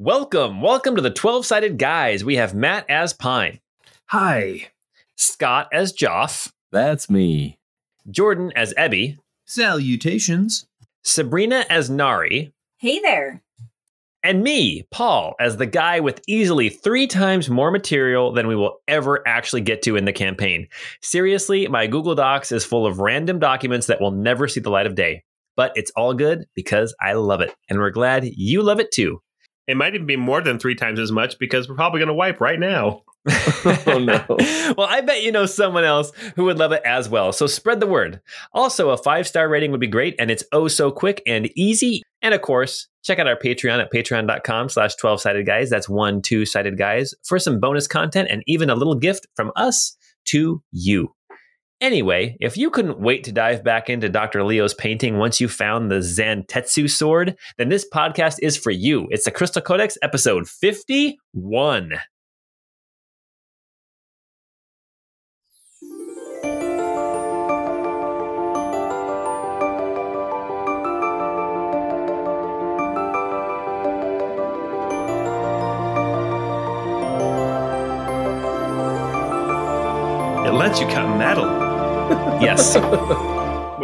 Welcome, welcome to the 12 sided guys. We have Matt as Pine, Hi. Scott as Joff, That's me. Jordan as Ebby, Salutations. Sabrina as Nari, Hey there. and me, Paul, as the guy with easily three times more material than we will ever actually get to in the campaign. Seriously, my Google Docs is full of random documents that will never see the light of day. But it's all good because I love it, and we're glad you love it too. It might even be more than three times as much because we're probably going to wipe right now. Oh, no. well, I bet you know someone else who would love it as well. So spread the word. Also, a five star rating would be great, and it's oh so quick and easy. And of course, check out our Patreon at patreon.com slash 12 sided guys. That's one, two sided guys for some bonus content and even a little gift from us to you. Anyway, if you couldn't wait to dive back into Dr. Leo's painting once you found the Zantetsu sword, then this podcast is for you. It's the Crystal Codex episode 51. It lets you cut metal. Yes.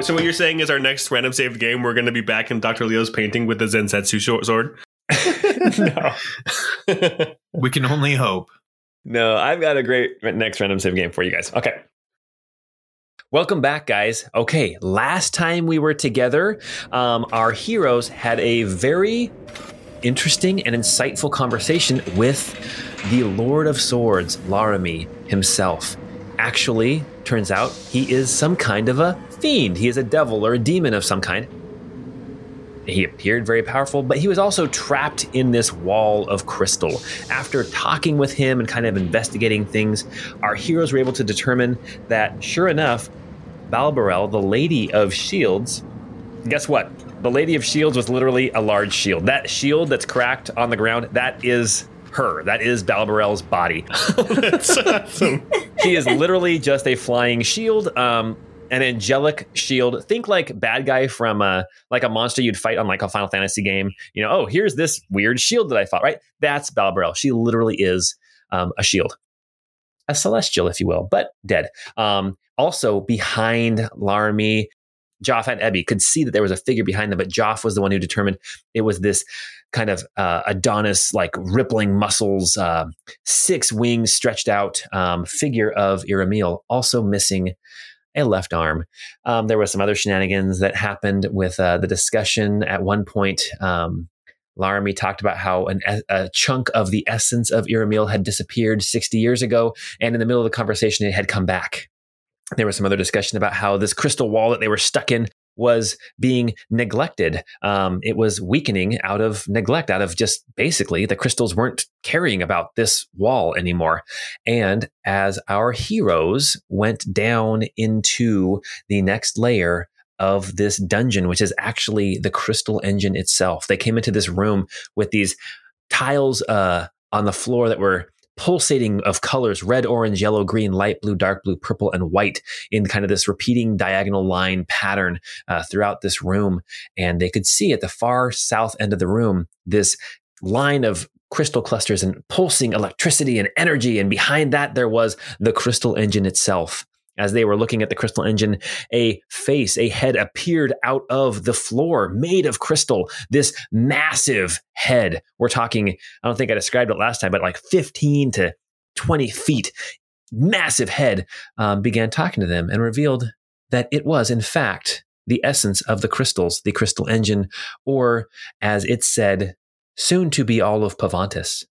So what you're saying is our next random saved game, we're going to be back in Dr. Leo's painting with the Zensetsu short sword. no. We can only hope. No, I've got a great next random save game for you guys. Okay. Welcome back, guys. Okay, last time we were together, um, our heroes had a very interesting and insightful conversation with the Lord of Swords, Laramie himself. Actually, turns out he is some kind of a fiend. He is a devil or a demon of some kind. He appeared very powerful, but he was also trapped in this wall of crystal. After talking with him and kind of investigating things, our heroes were able to determine that, sure enough, Balbarel, the Lady of Shields, guess what? The Lady of Shields was literally a large shield. That shield that's cracked on the ground, that is her. That is Balbarel's body. That's awesome. She is literally just a flying shield. Um, an angelic shield. Think like bad guy from uh, like a monster you'd fight on like a Final Fantasy game. You know, oh, here's this weird shield that I fought. Right, that's Balbarel. She literally is um, a shield, a celestial, if you will, but dead. Um, also behind Laramie, Joff and Ebby could see that there was a figure behind them, but Joff was the one who determined it was this kind of uh, Adonis, like rippling muscles, uh, six wings stretched out um, figure of Iramil, also missing a left arm. Um, there was some other shenanigans that happened with uh, the discussion. At one point, um, Laramie talked about how an, a chunk of the essence of Iramil had disappeared 60 years ago, and in the middle of the conversation, it had come back. There was some other discussion about how this crystal wall that they were stuck in was being neglected. Um, it was weakening out of neglect, out of just basically the crystals weren't caring about this wall anymore. And as our heroes went down into the next layer of this dungeon, which is actually the crystal engine itself, they came into this room with these tiles uh, on the floor that were pulsating of colors red, orange, yellow, green, light blue, dark blue, purple, and white in kind of this repeating diagonal line pattern uh, throughout this room. And they could see at the far south end of the room this line of crystal clusters and pulsing electricity and energy. And behind that, there was the crystal engine itself. As they were looking at the crystal engine, a face, a head appeared out of the floor made of crystal. This massive head. We're talking, I don't think I described it last time, but like 15 to 20 feet, massive head, um, began talking to them and revealed that it was, in fact, the essence of the crystals, the crystal engine, or as it said, soon to be all of Pavantis.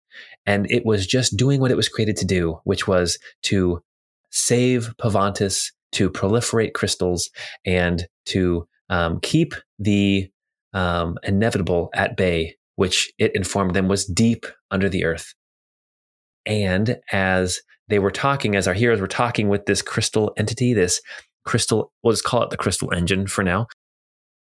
And it was just doing what it was created to do, which was to save Pavantis, to proliferate crystals, and to um, keep the um, inevitable at bay, which it informed them was deep under the earth. And as they were talking, as our heroes were talking with this crystal entity, this crystal, we'll just call it the crystal engine for now,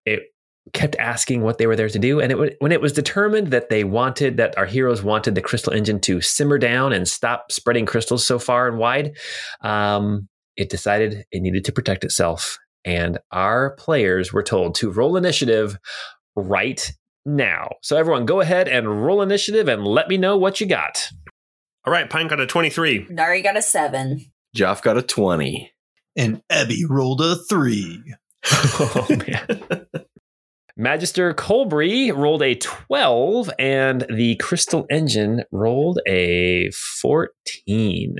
it kept asking what they were there to do. And it, when it was determined that they wanted, that our heroes wanted the crystal engine to simmer down and stop spreading crystals so far and wide, um, it decided it needed to protect itself. And our players were told to roll initiative right now. So everyone, go ahead and roll initiative and let me know what you got. All right, Pine got a 23. Nari got a seven. Joff got a 20. And Ebby rolled a three. oh man. Magister Colbury rolled a 12 and the Crystal Engine rolled a 14.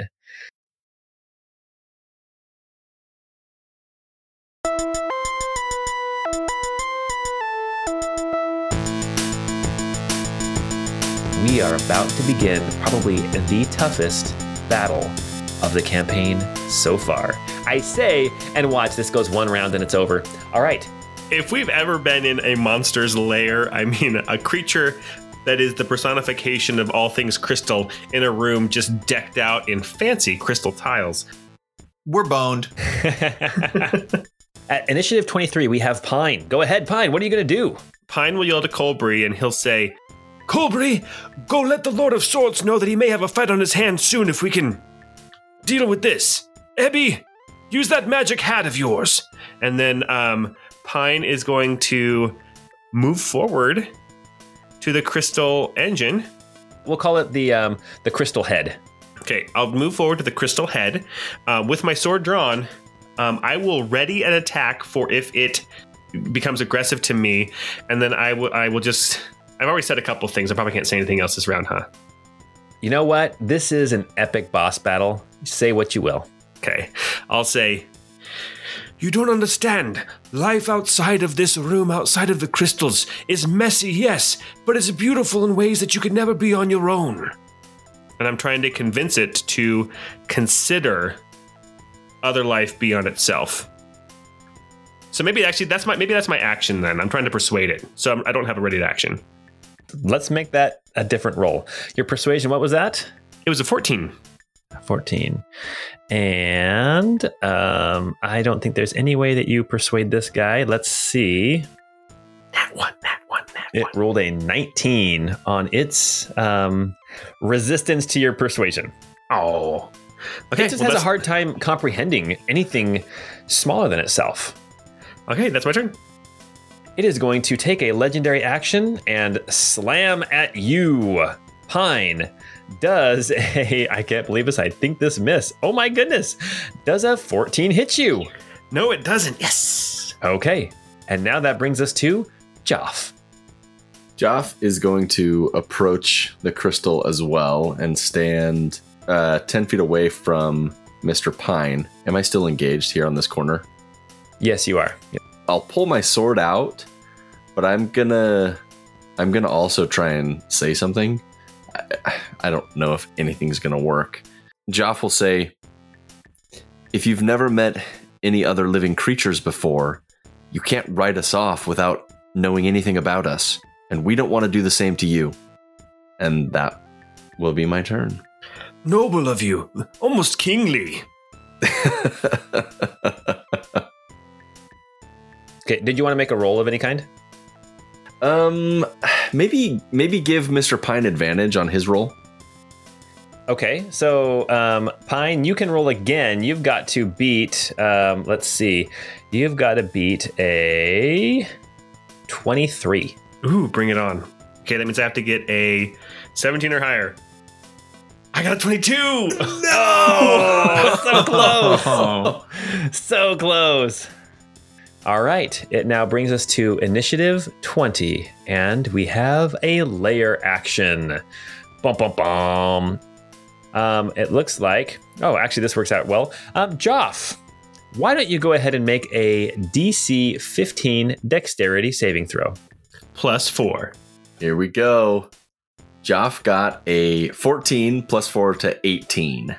We are about to begin probably the toughest battle of the campaign so far. I say, and watch, this goes one round and it's over. All right, If we've ever been in a monster's lair, I mean, a creature that is the personification of all things crystal in a room just decked out in fancy crystal tiles. We're boned. At initiative 23, we have Pine. Go ahead, Pine. What are you going to do? Pine will yell to Colbury and he'll say, Colbury, go let the Lord of Swords know that he may have a fight on his hands soon if we can deal with this. Ebby, use that magic hat of yours. And then um, Pine is going to move forward to the crystal engine. We'll call it the um, the crystal head. Okay, I'll move forward to the crystal head um, with my sword drawn. Um, I will ready an attack for if it becomes aggressive to me, and then I will. I will just. I've already said a couple things. I probably can't say anything else this round, huh? You know what? This is an epic boss battle. Say what you will. Okay, I'll say. You don't understand. Life outside of this room, outside of the crystals, is messy, yes, but it's beautiful in ways that you could never be on your own. And I'm trying to convince it to consider other life beyond itself. So maybe actually that's my maybe that's my action then. I'm trying to persuade it. So I'm, I don't have a ready to action. Let's make that a different roll. Your persuasion, what was that? It was a 14. 14. And um, I don't think there's any way that you persuade this guy. Let's see. That one, that one, that It one. It rolled a 19 on its um, resistance to your persuasion. Oh. Okay, it just well, has a hard time comprehending anything smaller than itself. Okay, that's my turn. It is going to take a legendary action and slam at you. Pine does a, I can't believe this, I think this miss. Oh my goodness. Does a 14 hit you? No, it doesn't. Yes. Okay. And now that brings us to Joff. Joff is going to approach the crystal as well and stand uh, 10 feet away from Mr. Pine. Am I still engaged here on this corner? Yes, you are. I'll pull my sword out, but I'm gonna I'm gonna also try and say something. I, I don't know if anything's gonna work. Joff will say, "If you've never met any other living creatures before, you can't write us off without knowing anything about us, and we don't want to do the same to you." And that will be my turn. Noble of you. Almost kingly. Okay, did you want to make a roll of any kind? Um, maybe maybe give Mr. Pine advantage on his roll. Okay, so um, Pine, you can roll again. You've got to beat, um, let's see, you've got to beat a 23. Ooh, bring it on. Okay, that means I have to get a 17 or higher. I got a 22. No! so close. Oh. So close. All right, it now brings us to initiative 20, and we have a lair action. Bum, bum, bum. Um, it looks like, oh, actually, this works out well. Um, Joff, why don't you go ahead and make a DC 15 dexterity saving throw? Plus four. Here we go. Joff got a 14 plus 4 to 18.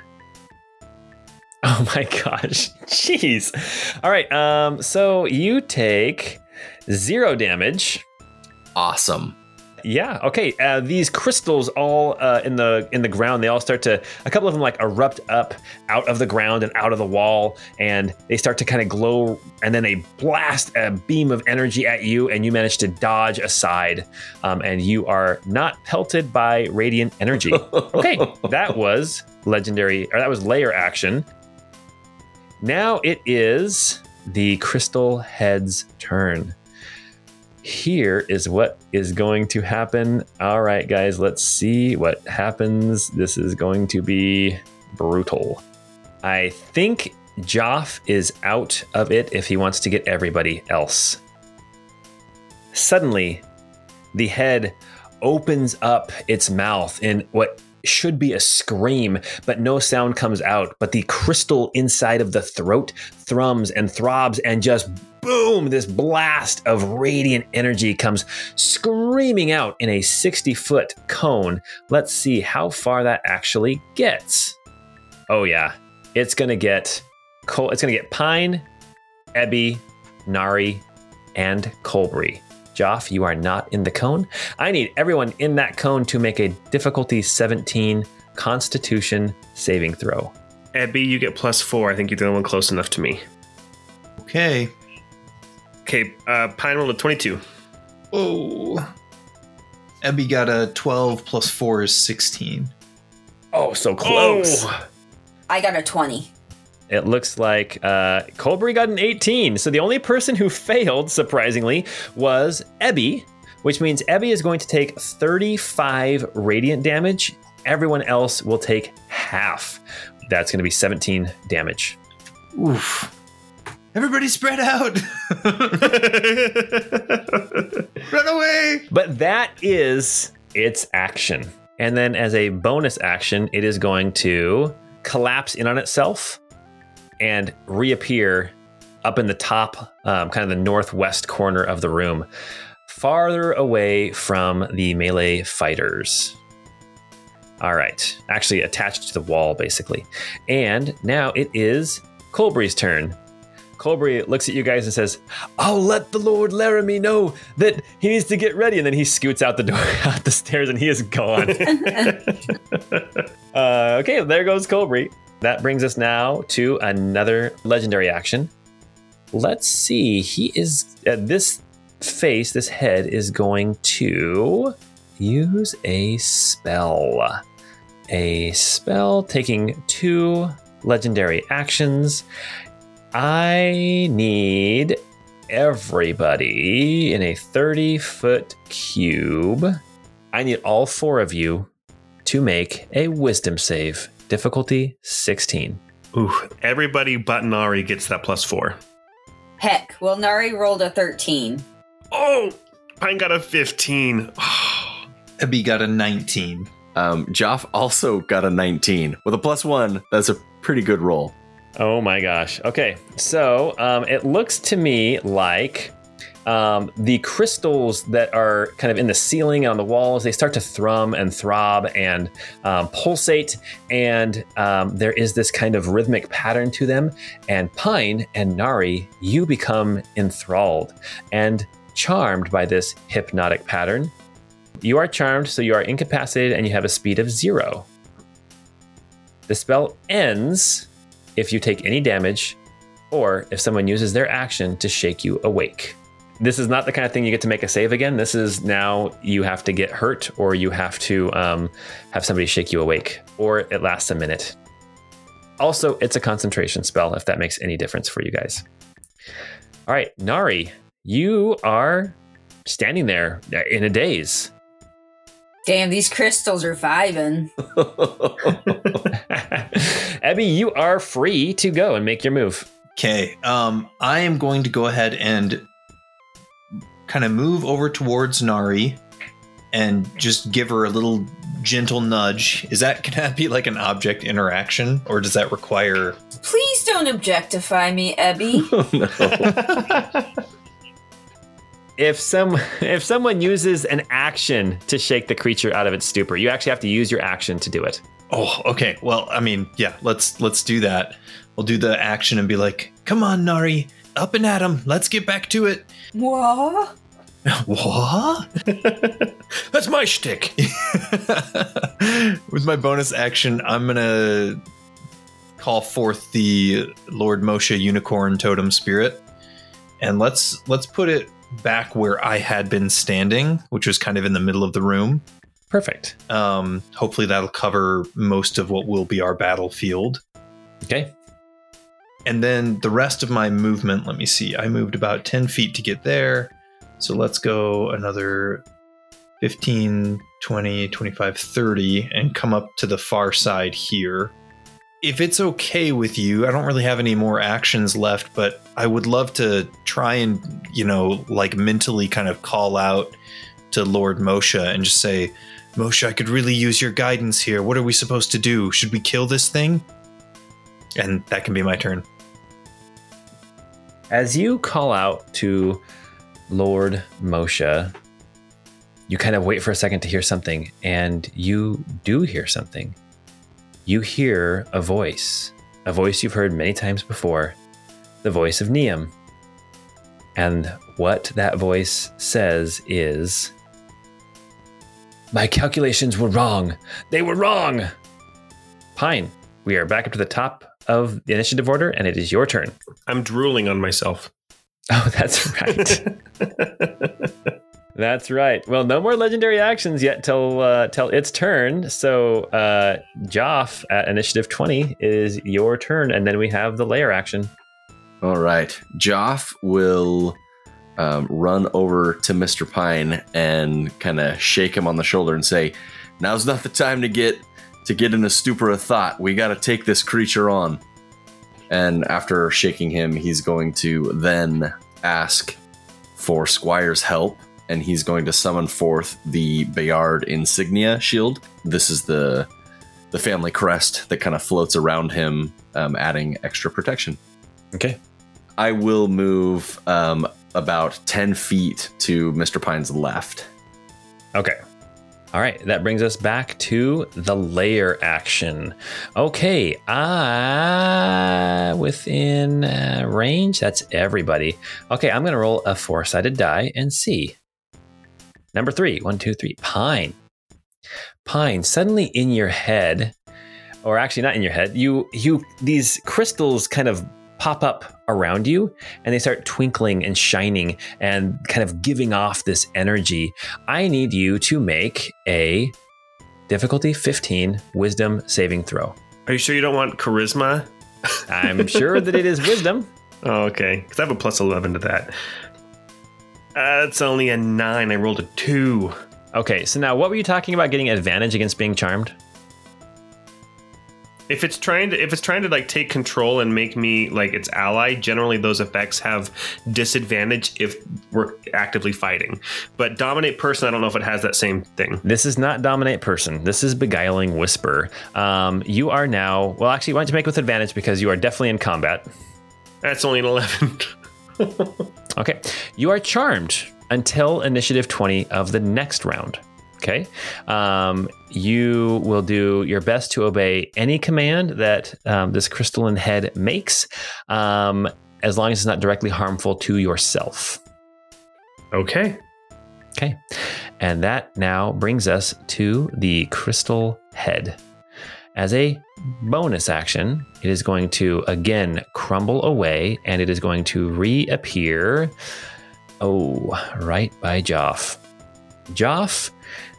Oh my gosh. Jeez. All right. Um, so you take zero damage. Awesome. Yeah. Okay. Uh, these crystals all uh, in the in the ground. They all start to. A couple of them like erupt up out of the ground and out of the wall, and they start to kind of glow. And then they blast a beam of energy at you, and you manage to dodge aside, um, and you are not pelted by radiant energy. Okay, that was legendary, or that was lair action. Now it is the crystal head's turn. here is what is going to happen. All right, guys, let's see what happens. This is going to be brutal. I think Joff is out of it if he wants to get everybody else. Suddenly, the head opens up its mouth in what should be a scream, but no sound comes out. But the crystal inside of the throat thrums and throbs, and just boom, this blast of radiant energy comes screaming out in a 60 foot cone. Let's see how far that actually gets. Oh, yeah, it's gonna get Col- it's gonna get Pine, Ebby, Nari, and Colbury. Joff, you are not in the cone. I need everyone in that cone to make a difficulty 17 Constitution saving throw. Ebby, you get plus four. I think you're the only one close enough to me. Okay. Okay, uh, Pine rolled a 22. Oh. Ebby got a 12 plus 4 is 16. Oh, so close. Oh, I got a 20. It looks like uh, Colbury got an 18. So the only person who failed, surprisingly, was Ebby, which means Ebby is going to take 35 radiant damage. Everyone else will take half. That's going to be 17 damage. Oof. Everybody spread out. Run away. But that is its action. And then as a bonus action, it is going to collapse in on itself and reappear up in the top, um, kind of the northwest corner of the room, farther away from the melee fighters. All right, actually attached to the wall, basically. And now it is Colbury's turn. Colbury looks at you guys and says, I'll let the Lord Laramie know that he needs to get ready. And then he scoots out the door, out the stairs, and he is gone. uh, okay, there goes Colbury. That brings us now to another legendary action. Let's see. He is uh, this face, this head is going to use a spell. A spell taking two legendary actions. I need everybody in a 30 foot cube. I need all four of you to make a wisdom save. Difficulty 16. Ooh, everybody but Nari gets that plus four. Heck, well, Nari rolled a 13. Oh, Pine got a 15. Ebby got a 19. Um, Joff also got a 19 with a plus one. That's a pretty good roll. Oh my gosh. Okay. So um, it looks to me like um, the crystals that are kind of in the ceiling and on the walls, they start to thrum and throb and um, pulsate. And um, there is this kind of rhythmic pattern to them. And Pine and Nari, you become enthralled and charmed by this hypnotic pattern. You are charmed, so you are incapacitated and you have a speed of zero. The spell ends if you take any damage or if someone uses their action to shake you awake. This is not the kind of thing you get to make a save again. This is now you have to get hurt or you have to um, have somebody shake you awake, or it lasts a minute. Also, it's a concentration spell if that makes any difference for you guys. All right, Nari, you are standing there in a daze. Damn, these crystals are vibing. Ebby, you are free to go and make your move. Okay. Um, I am going to go ahead and kind of move over towards Nari and just give her a little gentle nudge. Is that can that be like an object interaction, or does that require? Please don't objectify me, Ebby. Oh, if some if someone uses an action to shake the creature out of its stupor, you actually have to use your action to do it. Oh, okay. Well, I mean, yeah. Let's let's do that. We'll do the action and be like, "Come on, Nari, up and at 'em. Let's get back to it." what? what? That's my shtick. With my bonus action, I'm gonna call forth the Lord Moshe Unicorn Totem Spirit, and let's let's put it back where I had been standing, which was kind of in the middle of the room. Perfect. Um, hopefully, that'll cover most of what will be our battlefield. Okay. And then the rest of my movement, let me see. I moved about 10 feet to get there. So let's go another 15, 20, 25, 30 and come up to the far side here. If it's okay with you, I don't really have any more actions left, but I would love to try and, you know, like mentally kind of call out to Lord Moshe and just say, Moshe, I could really use your guidance here. What are we supposed to do? Should we kill this thing? And that can be my turn. As you call out to Lord Moshe, you kind of wait for a second to hear something, and you do hear something. You hear a voice, a voice you've heard many times before, the voice of Neum. And what that voice says is My calculations were wrong. They were wrong. Pine, we are back up to the top of the initiative order, and it is your turn. I'm drooling on myself. Oh, that's right. that's right. Well, no more legendary actions yet till uh, till its turn. So, uh, Joff at initiative twenty is your turn, and then we have the lair action. All right. Joff will um, run over to Mr. Pine and kind of shake him on the shoulder and say, "Now's not the time to get to get in a stupor of thought. We got to take this creature on." And after shaking him, he's going to then ask for Squire's help, and he's going to summon forth the Bayard insignia shield. This is the the family crest that kind of floats around him, um, adding extra protection. Okay. I will move um, about 10 feet to Mr. Pine's left. Okay. All right, that brings us back to the lair action. Okay, ah, within uh, range, that's everybody. Okay, I'm gonna roll a four sided die and see. Number three, one, two, three, pine. Pine, suddenly in your head, or actually not in your head, you, you, these crystals kind of pop up around you and they start twinkling and shining and kind of giving off this energy. I need you to make a difficulty 15 wisdom saving throw. Are you sure you don't want charisma? I'm sure that it is wisdom. Oh, okay. Because I have a plus 11 to that. Uh, only a nine. I rolled a two. Okay, so now what were you talking about getting advantage against being charmed? If it's trying to if it's trying to like take control and make me like its ally, generally those effects have disadvantage if we're actively fighting. But dominate person, I don't know if it has that same thing. This is not dominate person. This is beguiling whisper. Um, you are now well. Actually, why don't you make with advantage because you are definitely in combat. That's only an eleven. Okay. You are charmed until initiative 20 of the next round. Okay. Um, you will do your best to obey any command that um, this crystalline head makes, um, as long as it's not directly harmful to yourself. okay. Okay. And that now brings us to the crystal head. As a bonus action, it is going to again crumble away and it is going to reappear. Oh, right by Joff. Joff,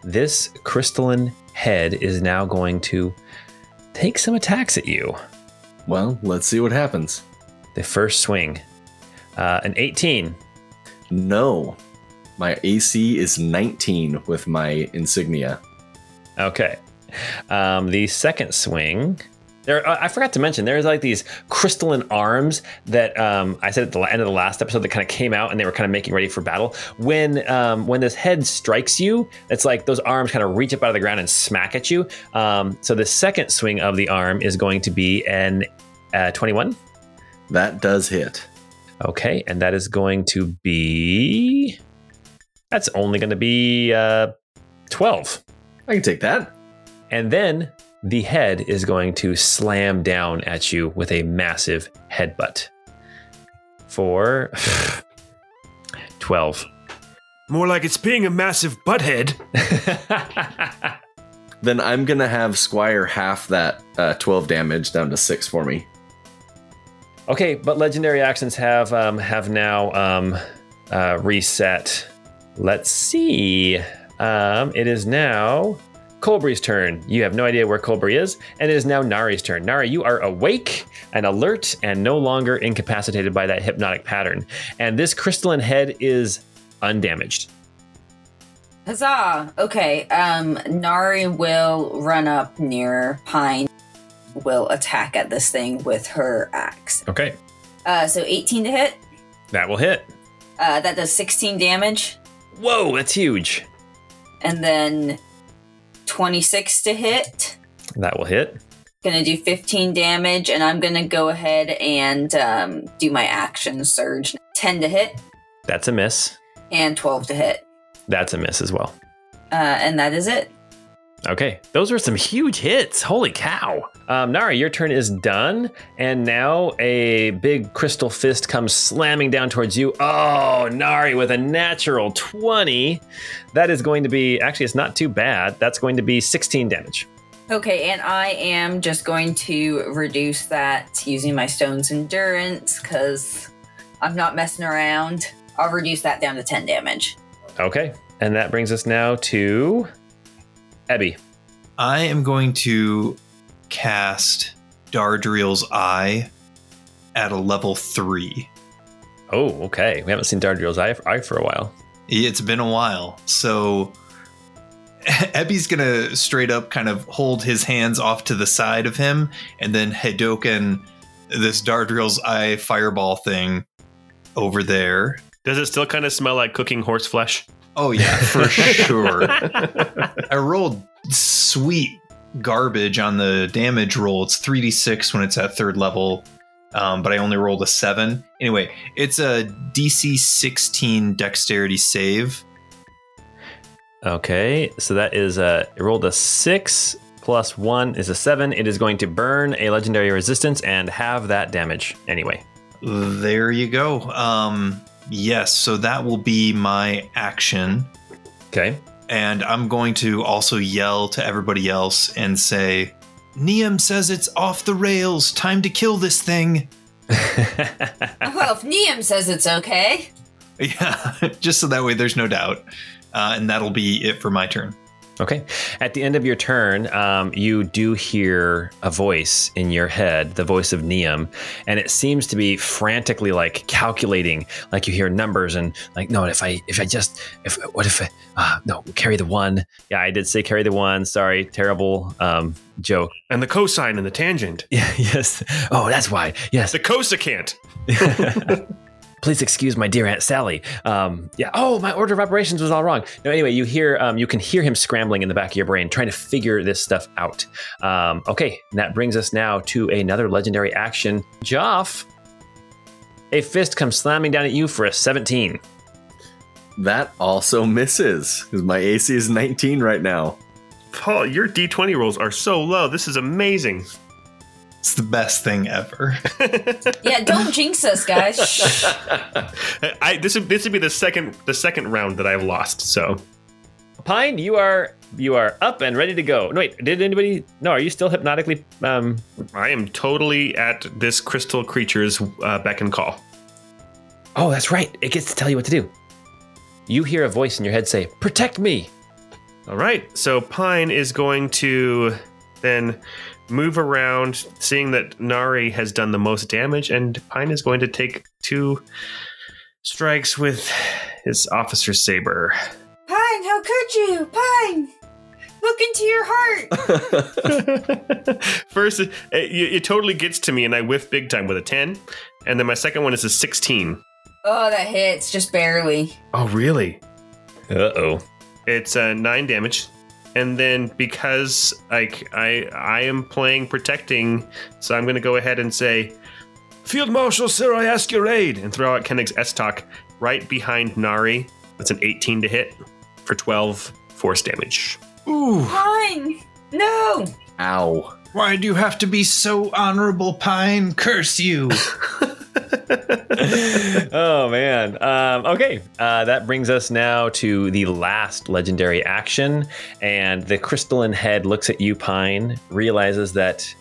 this crystalline head is now going to take some attacks at you. Well, let's see what happens. The first swing, uh, an 18. No, my AC is 19 with my insignia. Okay. Um, the second swing. There, uh, I forgot to mention there's like these crystalline arms that um, I said at the end of the last episode that kind of came out and they were kind of making ready for battle. When um, when this head strikes you, it's like those arms kind of reach up out of the ground and smack at you. Um, so the second swing of the arm is going to be an uh, 21. That does hit. Okay, and that is going to be. That's only going to be uh, 12. I can take that. And then the head is going to slam down at you with a massive headbutt. For 12. More like it's being a massive butthead. Then I'm gonna have Squire half that uh, 12 damage down to six for me. okay, but legendary actions have um, have now um, uh, reset. Let's see. Um, it is now Colbury's turn. You have no idea where Colbury is, and it is now Nari's turn. Nari, you are awake and alert and no longer incapacitated by that hypnotic pattern. And this crystalline head is undamaged. Huzzah! Okay, um, Nari will run up near Pine, will attack at this thing with her axe. Okay, Uh, so 18 to hit. that will hit. Uh, that does 16 damage. Whoa, that's huge. And then 26 to hit. That will hit. Gonna do 15 damage, and I'm gonna go ahead and um, do my action surge. 10 to hit That's a miss. and 12 to hit. That's a miss as well. Uh, and that is it. Okay, those were some huge hits. Holy cow. Um, Nari, your turn is done. And now a big crystal fist comes slamming down towards you. Oh, Nari with a natural 20. That is going to be, actually, it's not too bad. That's going to be 16 damage. Okay, and I am just going to reduce that using my stone's endurance because I'm not messing around. I'll reduce that down to 10 damage. Okay, and that brings us now to Ebby. I am going to cast Dardriel's Eye at a level three. Oh, okay. We haven't seen Dardriel's eye, eye for a while. It's been a while. So Ebby's gonna straight up kind of hold his hands off to the side of him and then Hadoken this Dardriel's eye fireball thing over there. Does it still kind of smell like cooking horse flesh? Oh yeah, for sure. I rolled sweet garbage on the damage roll. It's 3d6 when it's at third level, um, but I only rolled a 7. Anyway, it's a DC 16 dexterity save. Okay, so that is a it rolled a six plus one is a seven. It is going to burn a legendary resistance and have that damage anyway. There you go. Um, yes, so that will be my action. Okay. And I'm going to also yell to everybody else and say, Niam says it's off the rails. Time to kill this thing. Well, if Niam says it's okay. Yeah, just so that way there's no doubt. Uh, and that'll be it for my turn. Okay. At the end of your turn, um, you do hear a voice in your head, the voice of Neum, and it seems to be frantically like calculating. Like you hear numbers and like, no, if I if I just if what if I uh, no carry the one? Yeah, I did say carry the one. Sorry, terrible um, joke. And the cosine and the tangent. Yeah. Yes. Oh, that's why. Yes. The cosecant. Please excuse my dear Aunt Sally. Um, yeah. Oh, my order of operations was all wrong. No. Anyway, you hear, um, you can hear him scrambling in the back of your brain, trying to figure this stuff out. Um, okay, and that brings us now to another legendary action. Joff, a fist comes slamming down at you for a 17. That also misses because my AC is 19 right now. Paul, your D20 rolls are so low. This is amazing. It's the best thing ever. Yeah, don't jinx us, guys. I this would this would be the second the second round that I've lost. So Pine, you are you are up and ready to go. No, wait, did anybody? No, are you still hypnotically? Um, I am totally at this crystal creature's uh, beck and call. oh, that's right. It gets to tell you what to do. You hear a voice in your head say, "Protect me." All right. So Pine is going to then move around, seeing that Nari has done the most damage, and Pine is going to take two strikes with his officer's saber. Pine, how could you? Pine, look into your heart. First, it, it, it totally gets to me, and I whiff big time with a 10. And then my second one is a 16. Oh, that hits just barely. Oh, really? Uh oh. It's uh, nine damage. And then because like I I am playing protecting, so I'm gonna go ahead and say, Field Marshal, sir, I ask your aid, and throw out Koenig's S talk right behind Nari. That's an 18 to hit for 12 force damage. Ooh, Pine, no. Ow. Why do you have to be so honorable, Pine? Curse you. oh man. Um, okay, uh, that brings us now to the last legendary action, and the crystalline head looks at you, Pine, realizes that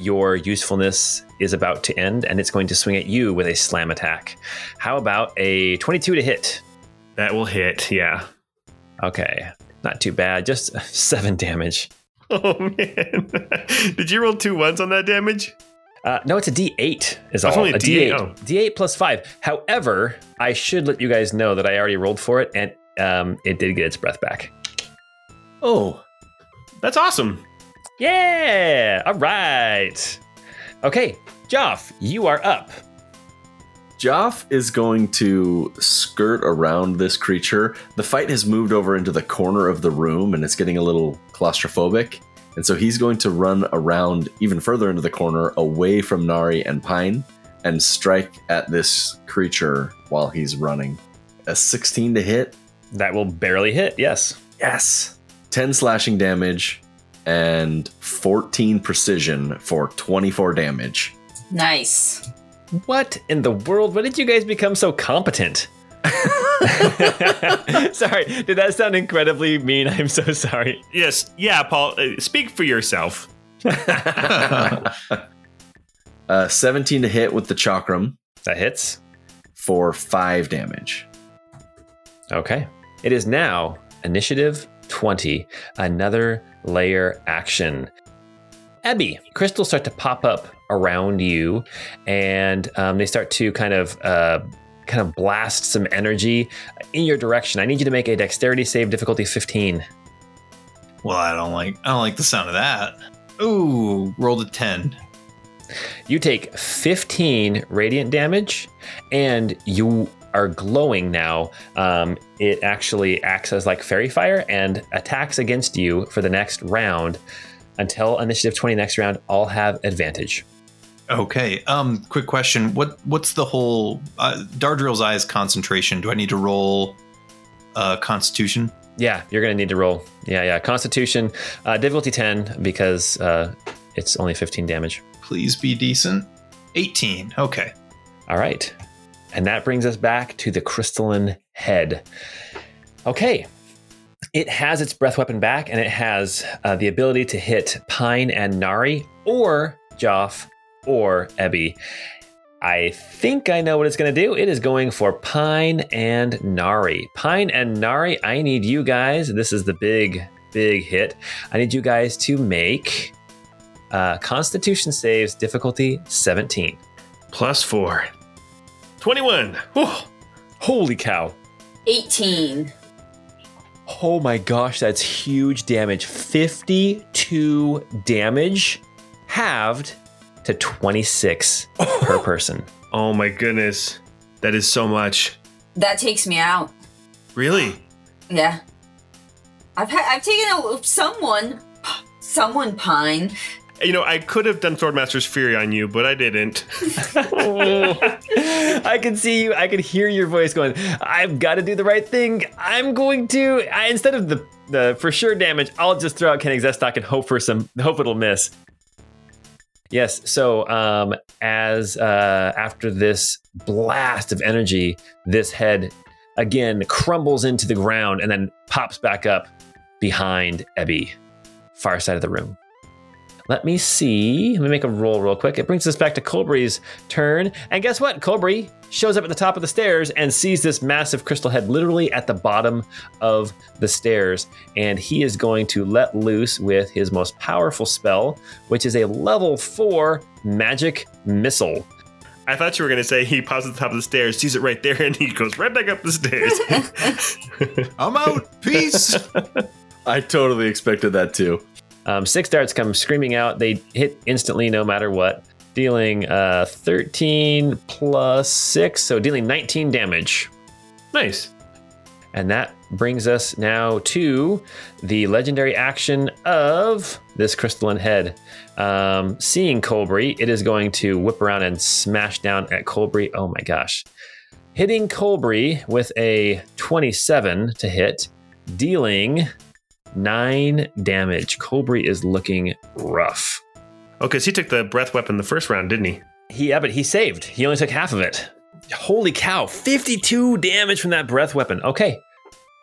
your usefulness is about to end, and it's going to swing at you with a slam attack. How about a 22 to hit? That will hit, yeah. Okay, not too bad. Just seven damage. Oh man. Did you roll two ones on that damage? Uh, no, it's a D8 is That's all. only a a D8, D8. oh. D8 plus five. However, I should let you guys know that I already rolled for it, and um, it did get its breath back. Oh, That's awesome. Yeah. All right. Okay, Joff, you are up. Joff is going to skirt around this creature. The fight has moved over into the corner of the room and it's getting a little claustrophobic. And so he's going to run around even further into the corner away from Nari and Pine and strike at this creature while he's running. A 16 to hit. That will barely hit. Yes. Yes. 10 slashing damage and 14 precision for 24 damage. Nice. What in the world? When did you guys become so competent? sorry, did that sound incredibly mean? I'm so sorry. Yes, yeah, Paul. Uh, speak for yourself. Uh, 17 to hit with the chakram That hits. for 5 damage. Okay. It is now initiative 20, another lair action. Ebby, crystals start to pop up around you, and um, they start to kind of uh, kind of blast some energy in your direction. I need you to make a dexterity save, difficulty 15. Well, I don't like I don't like the sound of that. Ooh, rolled a ten. You take 15 radiant damage, and you are glowing now. Um, it actually acts as like fairy fire and attacks against you for the next round until initiative 20 next round. All have advantage. Okay. Um. Quick question. What What's the whole uh, Dardril's eyes concentration? Do I need to roll uh, Constitution? Yeah, you're gonna need to roll. Yeah, yeah. Constitution, uh, difficulty 10 because uh, it's only 15 damage. Please be decent. Eighteen. Okay. All right. And that brings us back to the crystalline head. Okay. It has its breath weapon back and it has uh, the ability to hit Pine and Nari or Joff or Ebby. I think I know what it's going to do. It is going for Pine and Nari. Pine and Nari, I need you guys. This is the big, big hit. I need you guys to make uh, Constitution saves difficulty 17. Plus four. 21. Whew. Holy cow. 18. Oh my gosh, that's huge damage. 52 damage halved to 26 per person. Oh my goodness. That is so much. That takes me out. Really? Yeah. I've ha- I've taken a someone someone pine. You know, I could have done Swordmaster's Fury on you, but I didn't. I can see you, I can hear your voice going, I've got to do the right thing. I'm going to I, instead of the the for sure damage, I'll just throw out Kenning Zestock and hope for some hope it'll miss. Yes, so um as uh after this blast of energy, this head again crumbles into the ground and then pops back up behind Ebby, far side of the room. Let me see. Let me make a roll real quick. It brings us back to Colbury's turn. And guess what? Colbury shows up at the top of the stairs and sees this massive crystal head literally at the bottom of the stairs. And he is going to let loose with his most powerful spell, which is a level four magic missile. I thought you were going to say he pops at the top of the stairs, sees it right there, and he goes right back up the stairs. I'm out. Peace. I totally expected that too. Um, six darts come screaming out. They hit instantly no matter what, dealing uh, 13 plus 6, so dealing 19 damage. nice. And that brings us now to the legendary action of this crystalline head. Um, seeing Colbury, it is going to whip around and smash down at Colbury. Oh my gosh. Hitting Colbury with a 27 to hit, dealing nine damage. Colbury is looking rough. Oh, because he took the breath weapon the first round, didn't he? He, yeah, but he saved. He only took half of it. Holy cow, 52 damage from that breath weapon. Okay,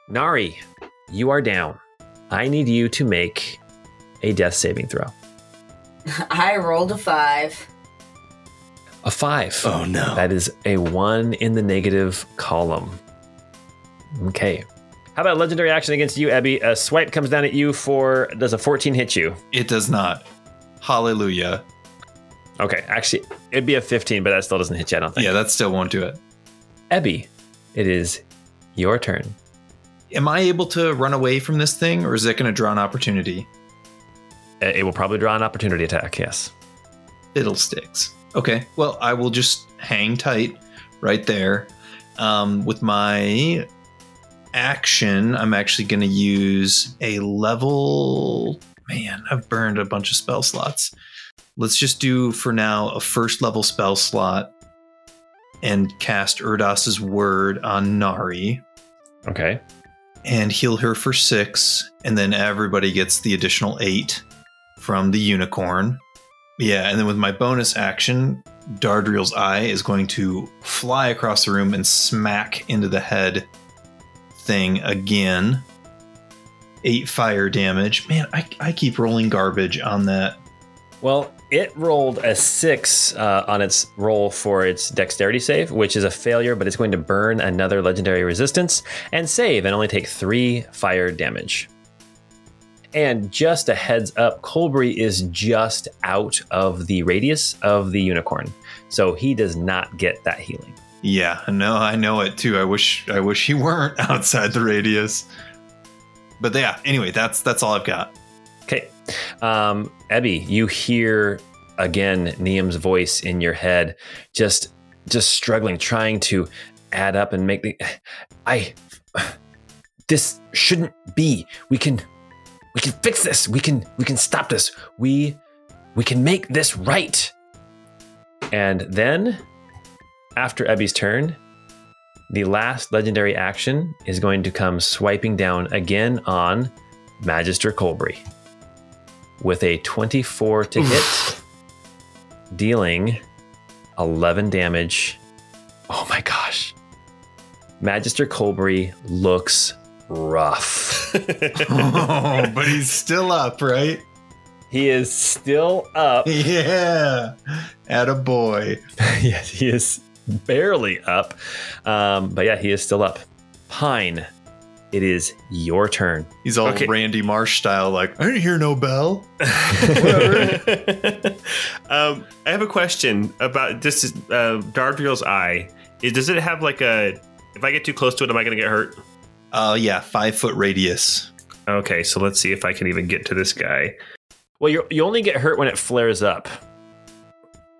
Nari, you are down. I need you to make a death saving throw. I rolled a five. A five. Oh no. That is a one in the negative column. Okay. How about legendary action against you, Ebby? A swipe comes down at you for does a 14 hit you? it does not. Hallelujah. Okay, actually, it'd be a 15, but that still doesn't hit you, I don't think. Yeah, that still won't do it. Ebby, it is your turn. Am I able to run away from this thing, or is it going to draw an opportunity? Uh, It will probably draw an opportunity attack, yes. Fiddlesticks. Okay, well, I will just hang tight right there. Um, with my action, I'm actually going to use a level. Man, I've burned a bunch of spell slots. Let's just do for now a first level spell slot and cast Erdos's word on Nari Okay. and heal her for six, and then everybody gets the additional eight from the unicorn. Yeah, and then with my bonus action, Dardriel's eye is going to fly across the room and smack into the head thing again. Eight fire damage. Man, I, I keep rolling garbage on that. Well, it rolled a six uh, on its roll for its dexterity save, which is a failure, but it's going to burn another legendary resistance and save and only take three fire damage. And just a heads up, Colbury is just out of the radius of the unicorn, so he does not get that healing. Yeah, no, I know it too. I wish I wish he weren't outside the radius. But yeah, anyway, that's that's all I've got. Okay. Um, Ebby, you hear again Niam's voice in your head, just just struggling, trying to add up and make the I this shouldn't be. We can we can fix this. We can we can stop this. We we can make this right. And then after Ebby's turn, the last legendary action is going to come swiping down again on Magister Colbury with a 24 to hit, dealing 11 damage. Oh my gosh. Magister Colbury looks rough. oh, but he's still up, right? he is still up. Yeah. At a boy. yes, he is barely up. Um, but yeah, he is still up. Pine, it is your turn. He's all Okay. Randy Marsh style, like, I didn't hear no bell. um, I have a question about this. Is, uh, Dardriel's eye. Is, does it have like a? If I get too close to it, am I going to get hurt? Uh yeah, five foot radius. Okay, so let's see if I can even get to this guy. Well, you you only get hurt when it flares up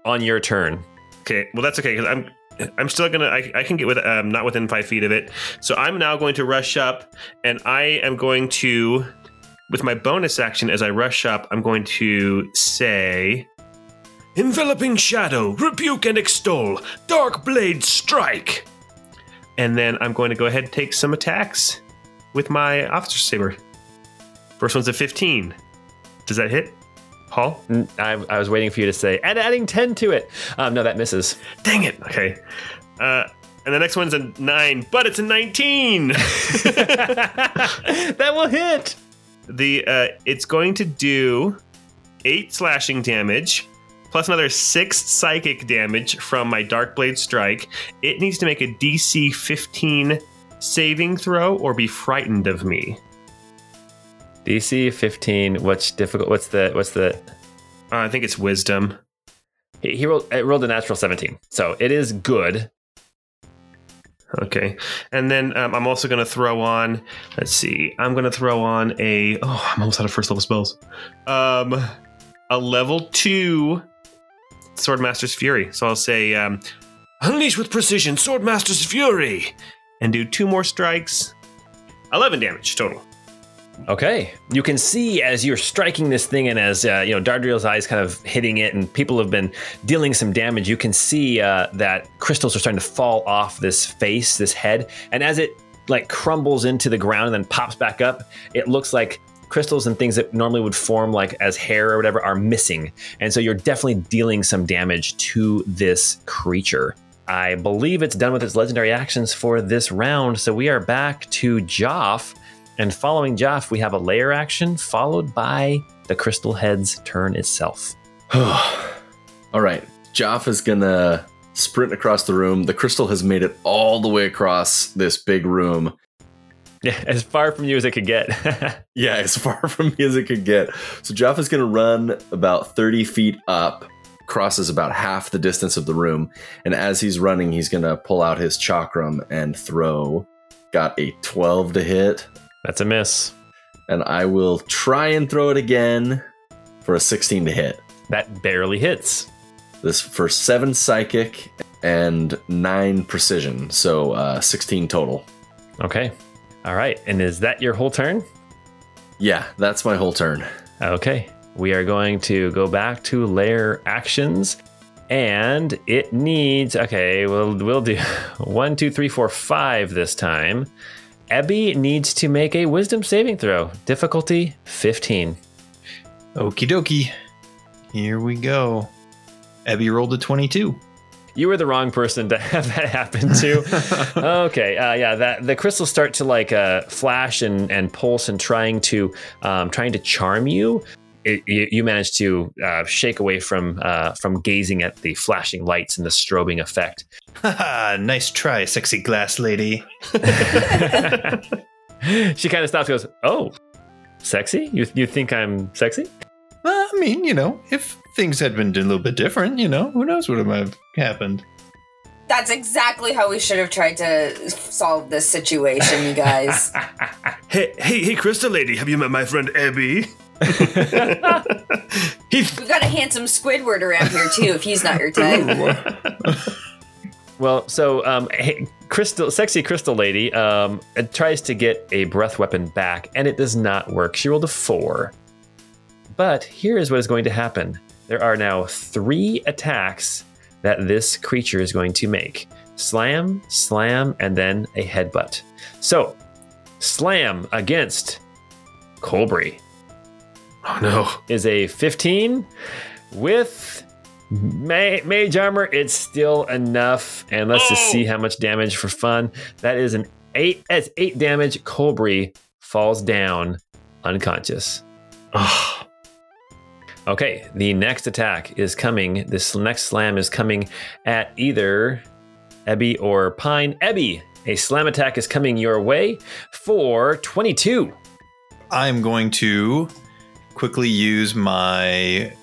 on your turn. Okay, well that's okay because I'm I'm still gonna I, I can get with um not within five feet of it. So I'm now going to rush up and I am going to with my bonus action as I rush up, I'm going to say Enveloping shadow, rebuke and extol, dark blade strike. And then I'm going to go ahead and take some attacks with my officer saber. First one's a 15. Does that hit? Paul? I was waiting for you to say, and adding 10 to it. Um, no, that misses. Dang it. Okay. Uh, and the next one's a nine, but it's a 19. that will hit. the uh, it's going to do eight slashing damage plus another six psychic damage from my dark blade strike. It needs to make a DC 15 saving throw or be frightened of me. DC 15. What's difficult? What's the what's the? Uh, I think it's wisdom. He, he rolled. It rolled a natural 17, so it is good. Okay. And then um, I'm also going to throw on, let's see, I'm going to throw on a, oh, I'm almost out of first level spells. Um, a level two Swordmaster's Fury. So I'll say, um, Unleash with precision, Swordmaster's Fury, and do two more strikes. 11 damage total. Okay, you can see as you're striking this thing, and as uh, you know, Dardriel's eyes kind of hitting it, and people have been dealing some damage. You can see uh, that crystals are starting to fall off this face, this head, and as it like crumbles into the ground and then pops back up, it looks like crystals and things that normally would form like as hair or whatever are missing, and so you're definitely dealing some damage to this creature. I believe it's done with its legendary actions for this round, so we are back to Joff. And following Joff, we have a lair action followed by the crystal head's turn itself. All right. Joff is gonna sprint across the room. The crystal has made it all the way across this big room. Yeah, as far from you as it could get. Yeah, as far from me as it could get. So Joff is gonna run about 30 feet up. crosses about half the distance of the room. And as he's running, he's going to pull out his chakram and throw. Got a 12 to hit. That's a miss. And I will try and throw it again for a 16 to hit. That barely hits. This for seven psychic and nine precision. So uh, 16 total. Okay. All right. And is that your whole turn? Yeah, that's my whole turn. Okay. We are going to go back to lair actions. And it needs okay, we'll we'll do one, two, three, four, five this time. Ebby needs to make a wisdom saving throw. Difficulty 15. Okie dokie. Here we go. Ebby rolled a 22. You were the wrong person to have that happen to. okay, uh, yeah, that the crystals start to like uh, flash and, and pulse and trying to um, trying to charm you. It, you, you manage to uh, shake away from uh, from gazing at the flashing lights and the strobing effect. Haha, nice try, sexy glass lady. she kind of stops and goes, "Oh, sexy? You you think I'm sexy?" Uh, I mean, you know, if things had been a little bit different, you know, who knows what might have happened. That's exactly how we should have tried to solve this situation, you guys. Hey, hey, hey, Crystal Lady, have you met my friend Ebby? he's We've got a handsome Squidward around here too, if he's not your type. Well, so um, hey, Crystal, sexy Crystal Lady, um, tries to get a breath weapon back, and it does not work. She rolled a four. But here is what is going to happen. There are now three attacks that this creature is going to make: slam, slam, and then a headbutt. So, slam against Colbury oh no. is a 15 with ma- mage armor it's still enough. And let's just see oh. how much damage for fun. That is an 8 that's 8 damage. Colbury falls down unconscious. Oh, okay the next attack is coming. This next slam is coming at either ebby or pine. Ebby a slam attack is coming your way for 22 I'm going to quickly use my w-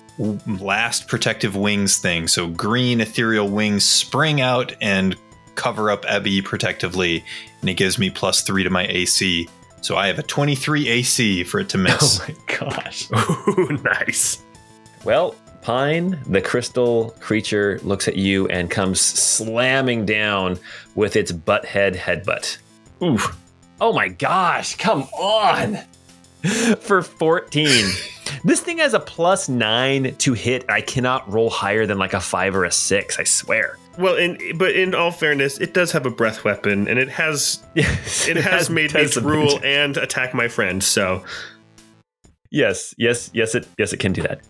last protective wings thing. So green ethereal wings spring out and cover up Ebby protectively, and it gives me plus three to my AC. So I have a 23 AC for it to miss. oh my gosh Ooh, nice. Well, Pine, the crystal creature, looks at you and comes slamming down with its butt head headbutt. Ooh. Oh my gosh, come on! For 14. This thing has a plus nine to hit. I cannot roll higher than like a five or a six, I swear. Well, in but in all fairness, it does have a breath weapon, and it has Yes, it has made me rule and attack my friend. So Yes, yes, yes, it yes, it can do that.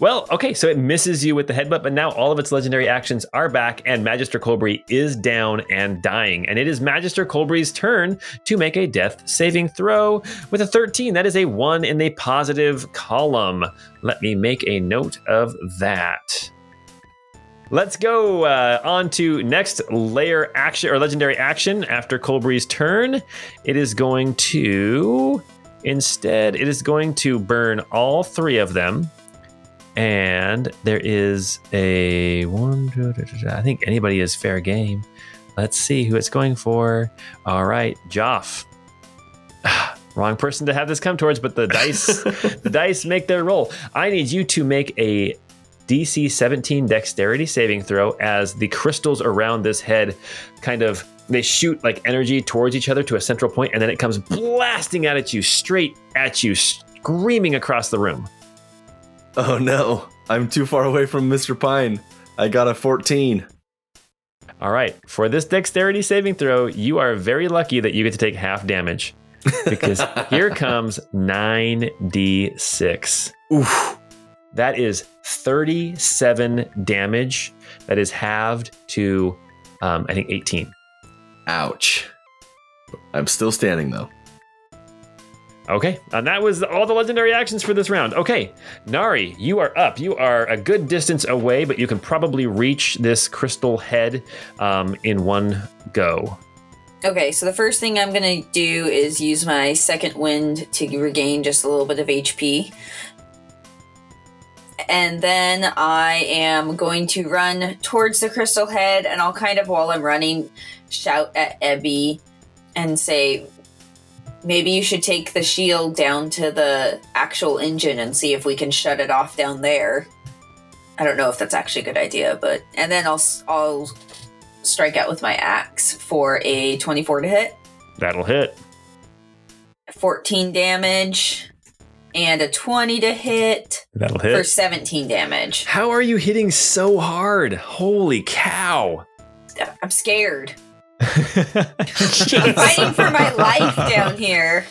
Well, okay, so it misses you with the headbutt, but now all of its legendary actions are back, and Magister Colbury is down and dying. And it is Magister Colbury's turn to make a death saving throw with a 13. That is a one in the positive column. Let me make a note of that. Let's go uh, on to next lair action or legendary action after Colbury's turn. It is going to instead, it is going to burn all three of them. And there is a one, two, three, three, I think anybody is fair game. Let's see who it's going for. All right, Joff. Wrong person to have this come towards, but the dice, the dice make their roll. I need you to make a DC 17 dexterity saving throw as the crystals around this head kind of they shoot like energy towards each other to a central point and then it comes blasting out at you straight at you screaming across the room. Oh no, I'm too far away from Mr. Pine. I got a 14. All right, for this dexterity saving throw, you are very lucky that you get to take half damage because here comes 9d6. Oof. That is 37 damage. That is halved to, um, I think, 18. Ouch. I'm still standing though. Okay, and that was all the legendary actions for this round. Okay, Nari, you are up. You are a good distance away, but you can probably reach this crystal head um, in one go. Okay, so the first thing I'm gonna do is use my second wind to regain just a little bit of HP. and then I am going to run towards the crystal head, and I'll kind of, while I'm running, shout at Ebby and say, maybe you should take the shield down to the actual engine and see if we can shut it off down there. I don't know if that's actually a good idea, but and then I'll s- I'll strike out with my axe for a 24 to hit, That'll hit. 14 damage, and a 20 to hit That'll hit. for 17 damage. How are you hitting so hard? Holy cow. I'm scared. I'm fighting for my life down here.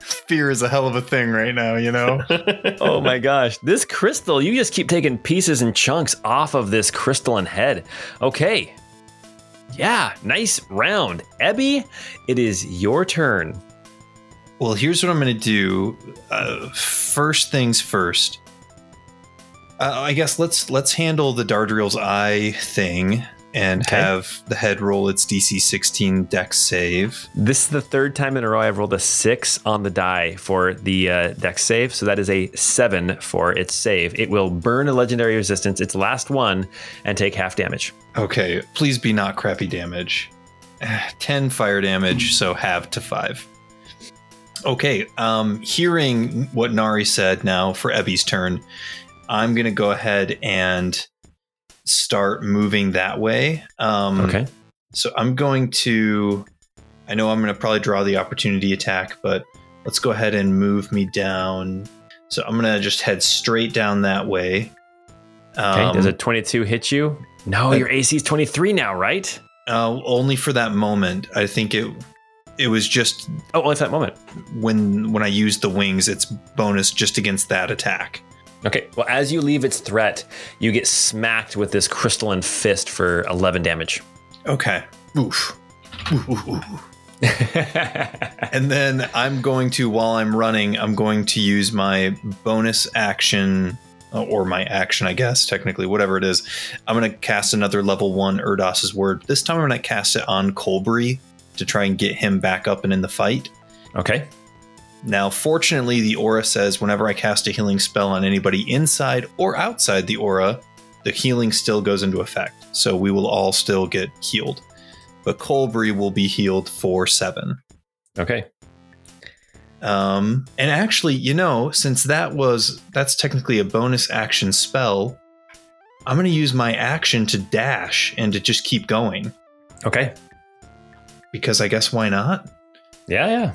Fear is a hell of a thing right now, you know? oh my gosh. This crystal, you just keep taking pieces and chunks off of this crystalline head. Okay. Yeah, nice round. Ebby, it is your turn. well, here's what I'm going to do. Uh, first things first. Uh, I guess let's let's handle the Dardriel's eye thing and Okay. have the head roll its DC 16 dex save. This is the third time in a row I've rolled a six on the die for the uh, dex save. So that is a seven for its save. It will burn a legendary resistance, its last one, and take half damage. Okay, please be not crappy damage. 10 fire damage, so half to 5. Okay, um hearing what Nari said now for Ebby's turn, I'm going to go ahead and start moving that way. Um Okay. So I'm going to I know I'm going to probably draw the opportunity attack, but let's go ahead and move me down. So I'm going to just head straight down that way. Okay. Um, Does a 22 hit you? No, your AC is 23 now, right? Uh, only for that moment. I think it it was just Oh, only for that moment. when when I used the wings, it's bonus just against that attack. Okay. Well, as you leave its threat, you get smacked with this crystalline fist for 11 damage. Okay. Oof. Ooh. And then I'm going to, while I'm running, I'm going to use my bonus action, uh, or my action, I guess, technically, whatever it is. I'm going to cast another level one Erdos's word. This time I'm going to cast it on Colbury to try and get him back up and in the fight. okay. Now, fortunately, the aura says whenever I cast a healing spell on anybody inside or outside the aura, the healing still goes into effect. So we will all still get healed. But Colbury will be healed for seven. Okay. Um, and actually, you know, since that was that's technically a bonus action spell, I'm going to use my action to dash and to just keep going Okay. because I guess why not? Yeah, yeah.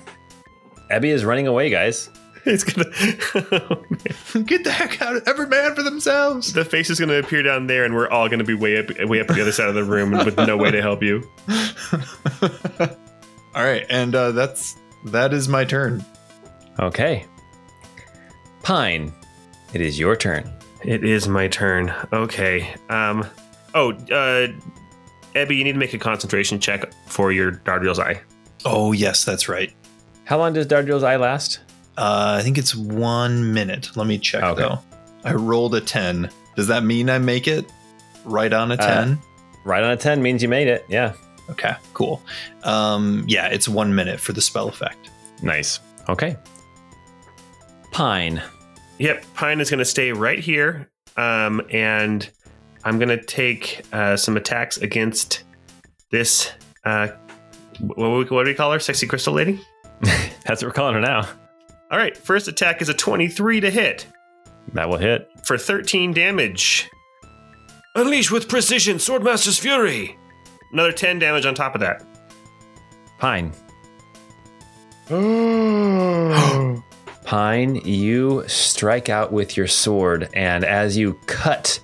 Ebby is running away, guys. It's gonna. Get the heck out of every man for themselves. the face is gonna appear down there, and we're all gonna be way up, way up at the other side of the room with no way to help you. All right, and uh, that's that is my turn. Okay. Pine, it is your turn. It is my turn. Okay. Um. Oh, uh, Ebby, you need to make a concentration check for your Dardriel's eye. Oh yes, that's right. How long does Dardriel's eye last? Uh, I think it's one minute. Let me check Okay. though. I rolled a ten. Does that mean I make it right on a Uh, ten? Right on a 10 means you made it. Yeah. okay, cool. Um, yeah, it's one minute for the spell effect. Nice. Okay. Pine. Yep, Pine is going to stay right here, um, and I'm going to take uh, some attacks against this. Uh, what, what, what do we call her? Sexy crystal lady. That's what we're calling her now. All right, first attack is a 23 to hit That will hit. for 13 damage. Unleash with precision, Swordmaster's Fury. Another 10 damage on top of that. Pine. Pine, you strike out with your sword, and as you cut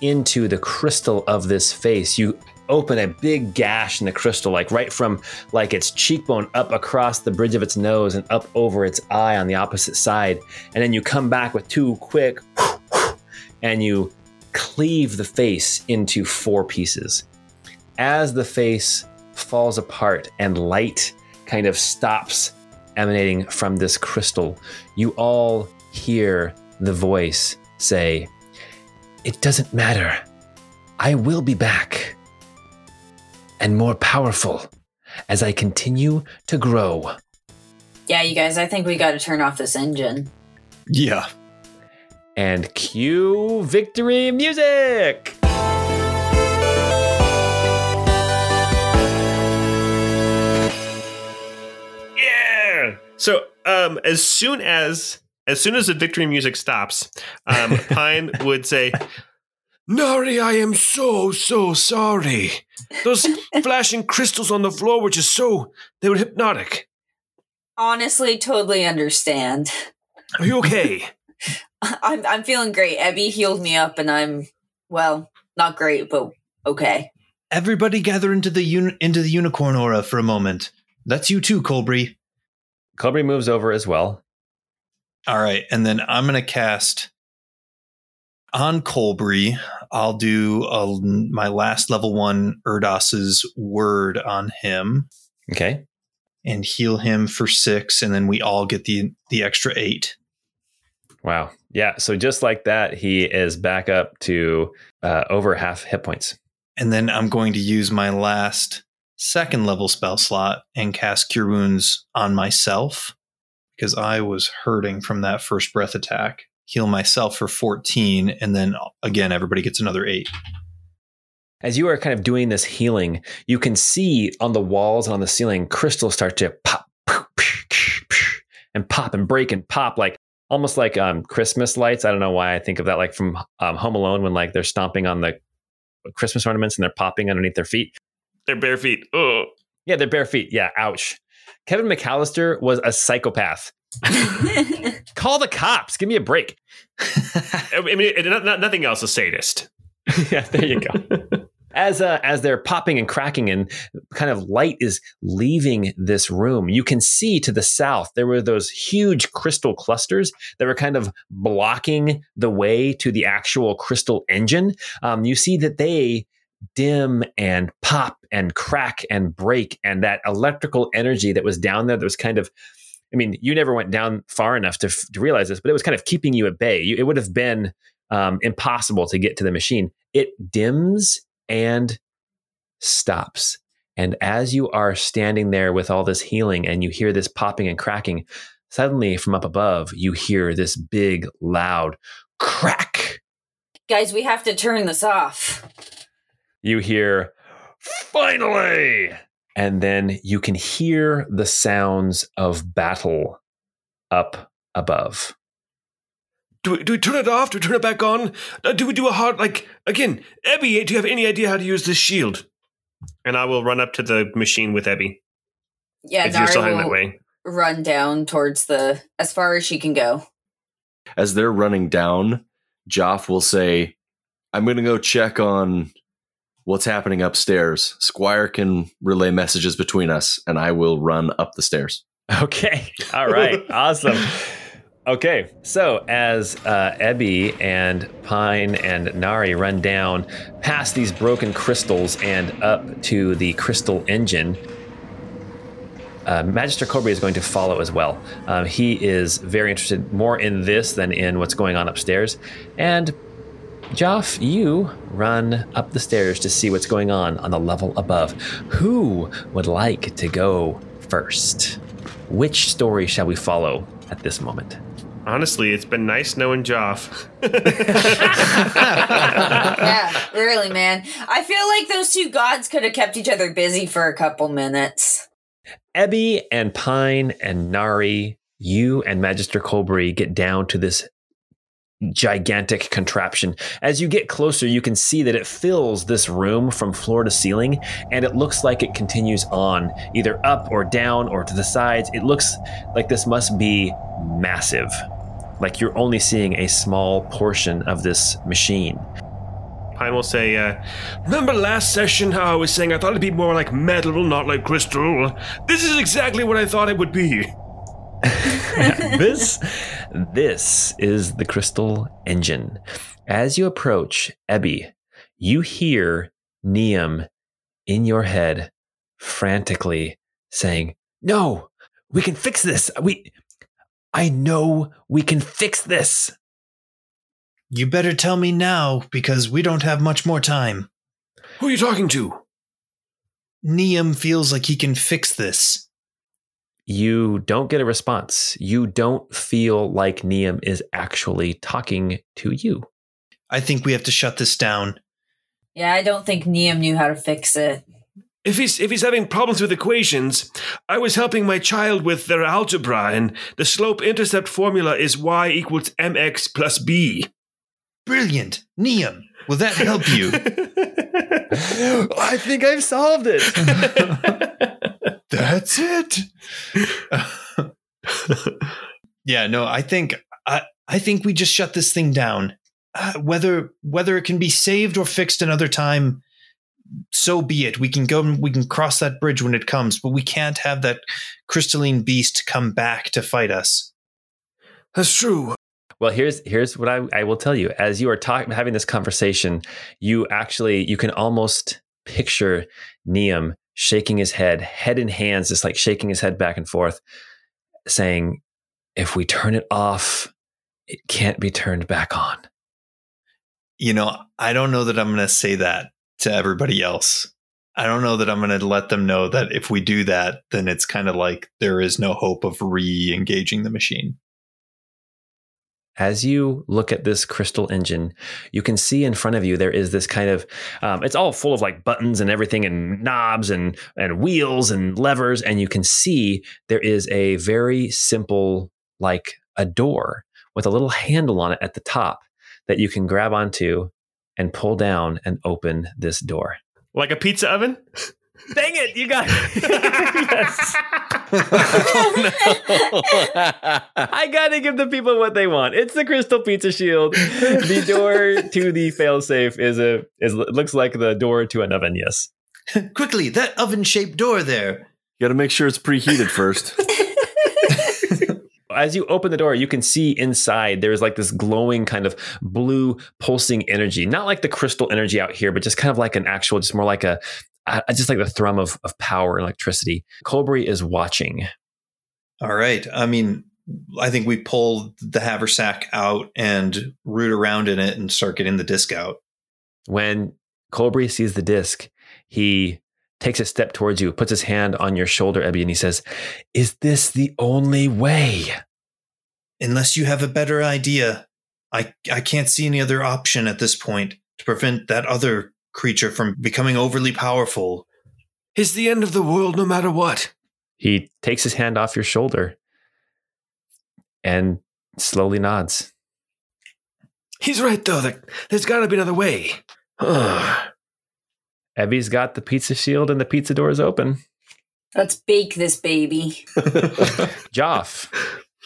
into the crystal of this face, you open a big gash in the crystal, like right from like its cheekbone up across the bridge of its nose and up over its eye on the opposite side. And then you come back with two quick and you cleave the face into four pieces. As the face falls apart and light kind of stops emanating from this crystal, you all hear the voice say, It doesn't matter. I will be back. And more powerful as I continue to grow. Yeah, you guys, I think we got to turn off this engine. Yeah. and cue victory music. Yeah. So, um, as soon as as soon as the victory music stops, um, Pine would say, "Nari, I am so so sorry. Those flashing crystals on the floor were just so they were hypnotic. Honestly, totally understand. Are you okay? I'm I'm feeling great. Ebby healed me up, and I'm well, not great, but okay. Everybody gather into the uni- into the unicorn aura for a moment. That's you too, Colbury. Colbury moves over as well. All right, and then I'm going to cast on Colbury. I'll do a, my last level one Erdos's word on him Okay. and heal him for six, and then we all get the the extra eight. Wow. Yeah. So just like that, he is back up to uh, over half hit points. And then I'm going to use my last second level spell slot and cast Cure Wounds on myself because I was hurting from that first breath attack. Heal myself for 14, and then again, everybody gets another eight. As you are kind of doing this healing, you can see on the walls and on the ceiling crystals start to pop and pop and break and pop like almost like um, Christmas lights. I don't know why I think of that like from um, Home Alone when like they're stomping on the Christmas ornaments and they're popping underneath their feet. Their bare feet. Oh. Yeah, their bare feet. Yeah, ouch. Kevin McAllister was a psychopath. Call the cops. Give me a break. I mean, not, not, nothing else. A sadist. yeah, there you go. As uh, as they're popping and cracking and kind of light is leaving this room, you can see to the south there were those huge crystal clusters that were kind of blocking the way to the actual crystal engine. Um, you see that they dim and pop and crack and break, and that electrical energy that was down there that was kind of I mean, you never went down far enough to, to realize this, but it was kind of keeping you at bay. You, it would have been um, impossible to get to the machine. It dims and stops. And as you are standing there with all this healing and you hear this popping and cracking, suddenly from up above, you hear this big, loud crack. Guys, we have to turn this off. You hear, finally! And then you can hear the sounds of battle up above. Do we, do we turn it off? Do we turn it back on? Uh, do we do a hard like again? Ebby, do you have any idea how to use this shield? And I will run up to the machine with Ebby. Yeah, if you're still Nari heading that will way. run down towards the as far as she can go. As they're running down, Joff will say, I'm going to go check on what's happening upstairs. Squire can relay messages between us, and I will run up the stairs. Okay. All right. awesome. Okay. So as uh, Ebby and Pine and Nari run down past these broken crystals and up to the crystal engine, uh, Magister Colbury is going to follow as well. Um, he is very interested more in this than in what's going on upstairs. And Joff, you run up the stairs to see what's going on on the level above. Who would like to go first? Which story shall we follow at this moment? Honestly, it's been nice knowing Joff. yeah, really, man. I feel like those two gods could have kept each other busy for a couple minutes. Ebby and Pine and Nari, you and Magister Colbury get down to this gigantic contraption. As you get closer, you can see that it fills this room from floor to ceiling, and it looks like it continues on, either up or down or to the sides. It looks like this must be massive. Like you're only seeing a small portion of this machine. Pine will say, uh, Remember last session how I was saying I thought it'd be more like metal, not like crystal? This is exactly what I thought it would be. this this is the crystal engine. As you approach Ebby, you hear Neum in your head frantically saying, "No, we can fix this. We I know we can fix this." You better tell me now because we don't have much more time. Who are you talking to? Neum feels like he can fix this. You don't get a response. You don't feel like Neum is actually talking to you. I think we have to shut this down. Yeah, I don't think Neum knew how to fix it. If he's if he's having problems with equations, I was helping my child with their algebra, and the slope intercept formula is y equals mx plus b. Brilliant. Neum, will that help you? I think I've solved it. That's it. yeah, no, I think I I think we just shut this thing down. Uh, whether whether it can be saved or fixed another time, so be it. We can go. We can cross that bridge when it comes, but we can't have that crystalline beast come back to fight us. That's true. Well, here's here's what I, I will tell you. As you are talking, having this conversation, you actually you can almost picture Neum shaking his head, head in hands, just like shaking his head back and forth, saying, "If we turn it off, it can't be turned back on." You know, I don't know that I'm going to say that to everybody else. I don't know that I'm going to let them know that if we do that, then it's kind of like there is no hope of re engaging the machine. As you look at this crystal engine, you can see in front of you there is this kind of um, it's all full of like buttons and everything and knobs and and wheels and levers and you can see there is a very simple like a door with a little handle on it at the top that you can grab onto and pull down and open this door. Like a pizza oven? Dang it, you got it. yes. I gotta give the people what they want. It's the crystal pizza shield. The door to the failsafe is a is looks like the door to an oven. Yes. Quickly, that oven shaped door there. You got to make sure it's preheated first. As you open the door, you can see inside there's like this glowing kind of blue pulsing energy, not like the crystal energy out here, but just kind of like an actual, just more like a, I just like the thrum of, of power and electricity. Colbury is watching. All right. I mean, I think we pull the haversack out and root around in it and start getting the disc out. When Colbury sees the disc, he takes a step towards you, puts his hand on your shoulder, Ebby, and he says, Is this the only way? Unless you have a better idea, I, I can't see any other option at this point to prevent that other creature from becoming overly powerful. Is the end of the world no matter what. He takes his hand off your shoulder and slowly nods. He's right, though. There's got to be another way. Ebby's got the pizza shield and the pizza door is open. Let's bake this baby. Joff,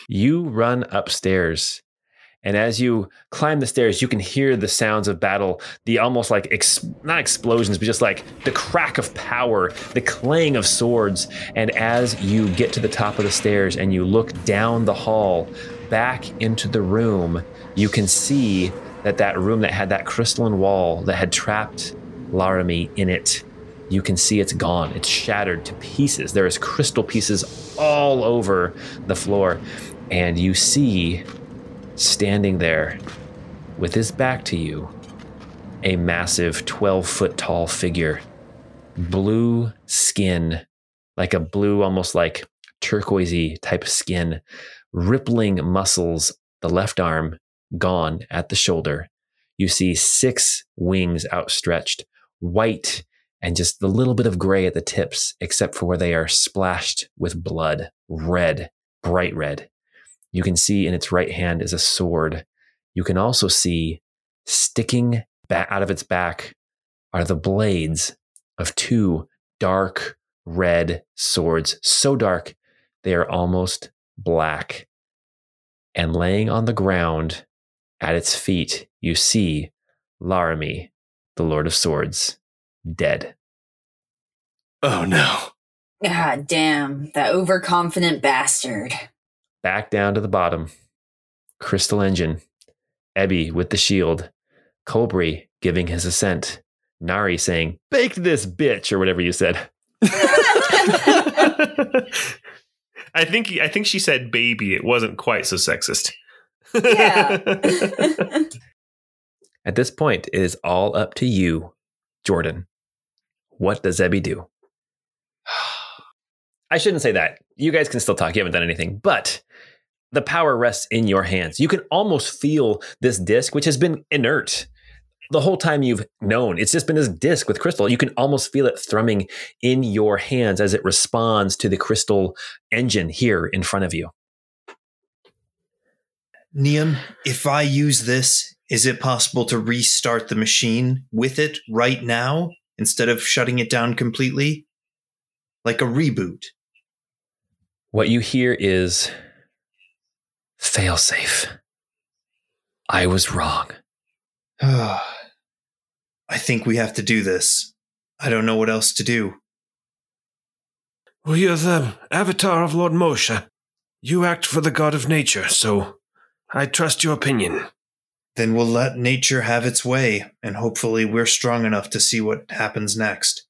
you run upstairs. And as you climb the stairs, you can hear the sounds of battle, the almost like, ex- not explosions, but just like the crack of power, the clang of swords. And as you get to the top of the stairs and you look down the hall back into the room, you can see that that room that had that crystalline wall that had trapped Laramie in it. You can see it's gone. It's shattered to pieces. There is crystal pieces all over the floor. And you see standing there with his back to you a massive 12 foot tall figure, blue skin, like a blue, almost like turquoisey type of skin, rippling muscles, the left arm gone at the shoulder. You see six wings outstretched, white and just the little bit of gray at the tips, except for where they are splashed with blood, red, bright red. You can see in its right hand is a sword. You can also see sticking back out of its back are the blades of two dark red swords, so dark they are almost black. And laying on the ground at its feet, you see Laramie, the Lord of Swords, dead. oh no. God damn, that overconfident bastard. Back down to the bottom. Crystal Engine, Ebby with the shield, Colbury giving his assent, Nari saying, Baked this bitch, or whatever you said. I think I think she said baby. It wasn't quite so sexist. Yeah. At this point, it is all up to you, Jordan. What does Ebby do? I shouldn't say that. You guys can still talk. You haven't done anything, but the power rests in your hands. You can almost feel this disc, which has been inert the whole time you've known. It's just been this disc with crystal. You can almost feel it thrumming in your hands as it responds to the crystal engine here in front of you. Niam, if I use this, is it possible to restart the machine with it right now instead of shutting it down completely? Like a reboot. What you hear is failsafe. I was wrong. I think we have to do this. I don't know what else to do. Well, you're the avatar of Lord Moshe. You act for the god of nature, so I trust your opinion. Then we'll let nature have its way, and hopefully we're strong enough to see what happens next.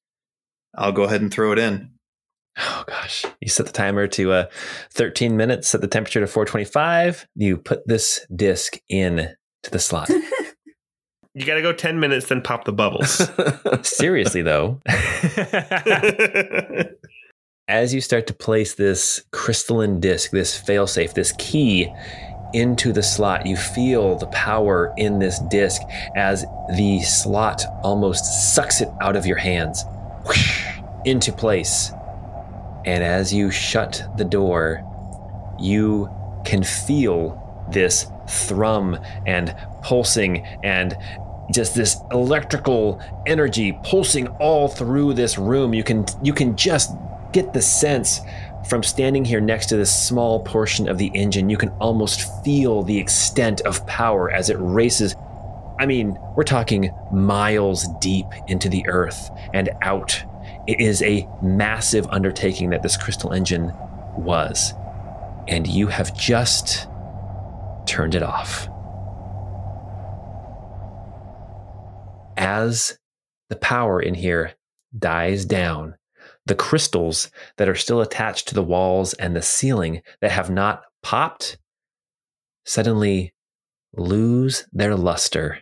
I'll go ahead and throw it in. Oh gosh. You set the timer to uh, 13 minutes, set the temperature to 425. You put this disc in to the slot. You gotta go 10 minutes, then pop the bubbles. Seriously though, as you start to place this crystalline disc, this failsafe, this key into the slot, you feel the power in this disc as the slot almost sucks it out of your hands into place. And as you shut the door, you can feel this thrum and pulsing and just this electrical energy pulsing all through this room. You can you can just get the sense from standing here next to this small portion of the engine. You can almost feel the extent of power as it races. I mean, we're talking miles deep into the earth and out. It is a massive undertaking that this crystal engine was. And you have just turned it off. as the power in here dies down, the crystals that are still attached to the walls and the ceiling that have not popped suddenly lose their luster.